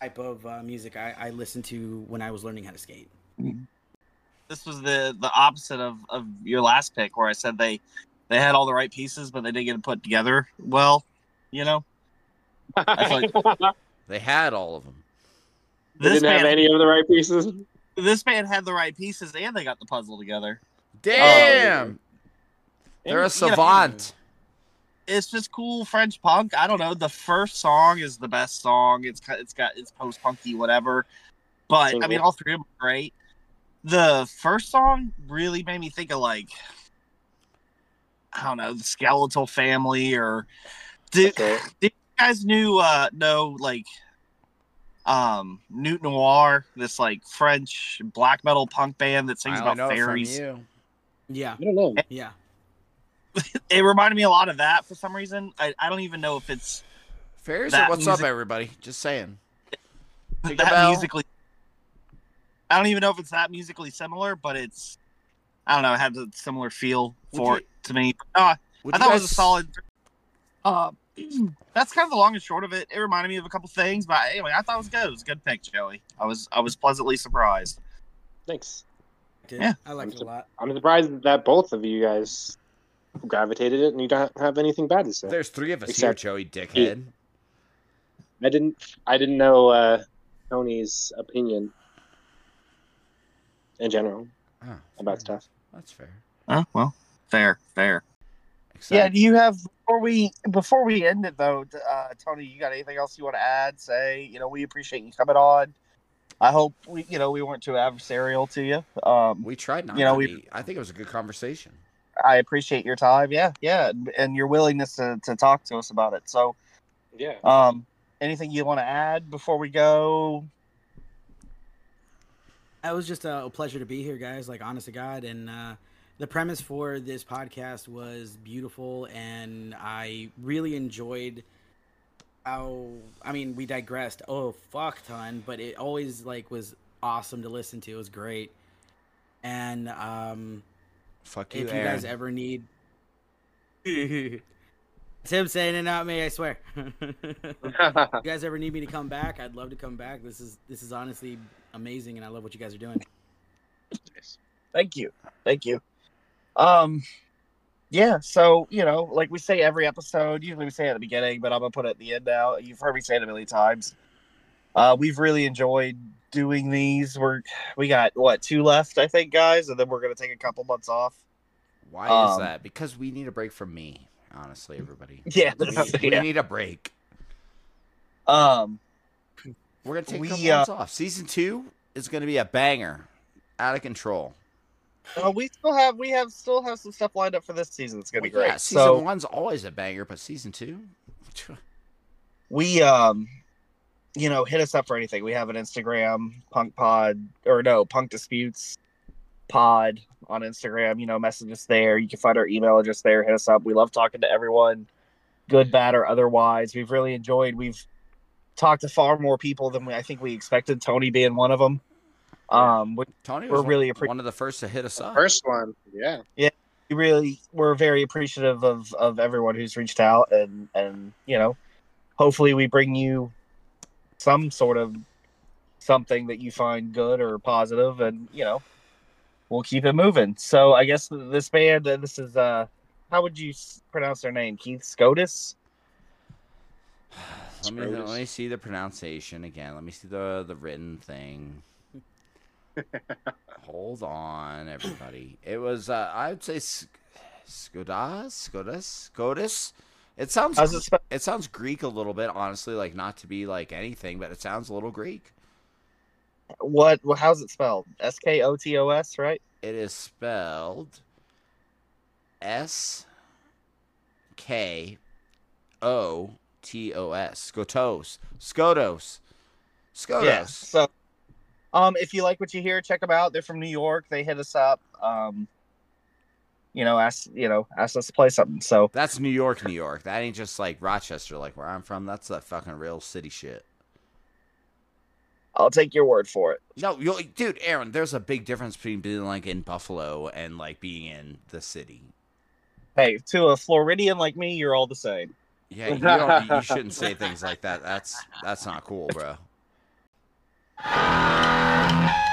type of uh, music I, I listened to when I was learning how to skate. This was the the opposite of, of your last pick, where I said they they had all the right pieces, but they didn't get it put together well. You know, I They had all of them. they this didn't have any of the right pieces. This band had the right pieces and they got the puzzle together. Damn, they're a you know- savant. It's just cool French punk. I don't know. The first song is the best song. It's it's got it's post punky whatever, but I mean all three of them are great. The first song really made me think of like I don't know the Skeletal Family or did, Okay. did you guys knew uh know like um Nuit Noire this like French black metal punk band that sings I about know it from fairies. you. Yeah, I don't know. yeah. It reminded me a lot of that for some reason. I, I don't even know if it's Fairies, or what's up, everybody? Just saying. Take that bell. musically. I don't even know if it's that musically similar, but it's I don't know. It had a similar feel Would for you- it to me. Uh, I you thought it was a solid. Uh, that's kind of the long and short of it. It reminded me of a couple things, but anyway, I thought it was good. It was a good pick, Joey. I was I was pleasantly surprised. Thanks. Did. Yeah. I liked it a lot. I'm surprised that both of you guys gravitated it and you don't have anything bad to say. There's three of us Except- here, Joey Dickhead. I didn't I didn't know uh, Tony's opinion in general Oh, about fair. stuff. That's fair. Oh well, fair, fair. Except, Yeah. Do you have before we before we end it though, uh, Tony? You got anything else you want to add? Say, you know, we appreciate you coming on. I hope we, you know, we weren't too adversarial to you. Um, we tried not You know, to we- be. I think it was a good conversation. I appreciate your time. Yeah, yeah, and- and your willingness to, to talk to us about it. So, Yeah. um, anything you want to add before we go? It was just a, a pleasure to be here, guys. Like, honest to God, and uh, the premise for this podcast was beautiful, and I really enjoyed how. I mean, we digressed. Oh, fuck ton, but it always like was awesome to listen to. It was great, and um, Fuck you, if you Aaron. guys ever need. It's him saying it, not me. I swear. if you guys ever need me to come back, I'd love to come back. This is this is honestly amazing, and I love what you guys are doing. Thank you, thank you. Um, yeah. So you know, like we say every episode. Usually we say at the beginning, but I'm gonna put it at the end now. You've heard me say it a million times. Uh, we've really enjoyed doing these. We're we got what two left, I think, guys, and then we're gonna take a couple months off. Why is um, that? Because we need a break from me. Honestly, everybody. Yeah, We, we yeah. need a break. Um, We're gonna take a We, couple uh, months off. Season two is gonna be a banger, out of control. Uh, we still have we have still have some stuff lined up for this season. It's gonna be great. Yeah, season so one's always a banger, but season two, we um you know hit us up for anything. We have an instagram punk pod or no punk disputes pod on instagram. You know message us there. You can find our email address there. Hit us up. We love talking to everyone good bad or otherwise. We've really enjoyed we've talked to far more people than we, i think we expected tony being one of them um we, Tony We're was really one, appre- one of the first to hit us up. First one. Yeah. Yeah. We really we're very appreciative of of everyone who's reached out and and you know hopefully we bring you some sort of something that you find good or positive and you know we'll keep it moving. So I guess this band, uh, this is uh, how would you pronounce their name? Keith Scotus. Let me let me see the pronunciation again. Let me see the the written thing. Hold on, everybody. It was uh, I would say Sk- Skodas, Skodas, Scotus. It sounds it spelled? it sounds Greek a little bit, honestly. Like not to be like anything, but it sounds a little Greek. What? what how's it spelled? S K O T O S, right? It is spelled S K O T O S. Skotos. Skotos. Skotos. Yeah. So, um, if you like what you hear, check them out. They're from New York. They hit us up. Um, you know, ask you know, asked us to play something. So That's New York, New York. That ain't just like Rochester, like where I'm from. That's that fucking real city shit. I'll take your word for it. No, you dude, Aaron. There's a big difference between being like in Buffalo and like being in the city. Hey, to a Floridian like me, you're all the same. Yeah, you, don't, you shouldn't say things like that. That's that's not cool, bro. Ah!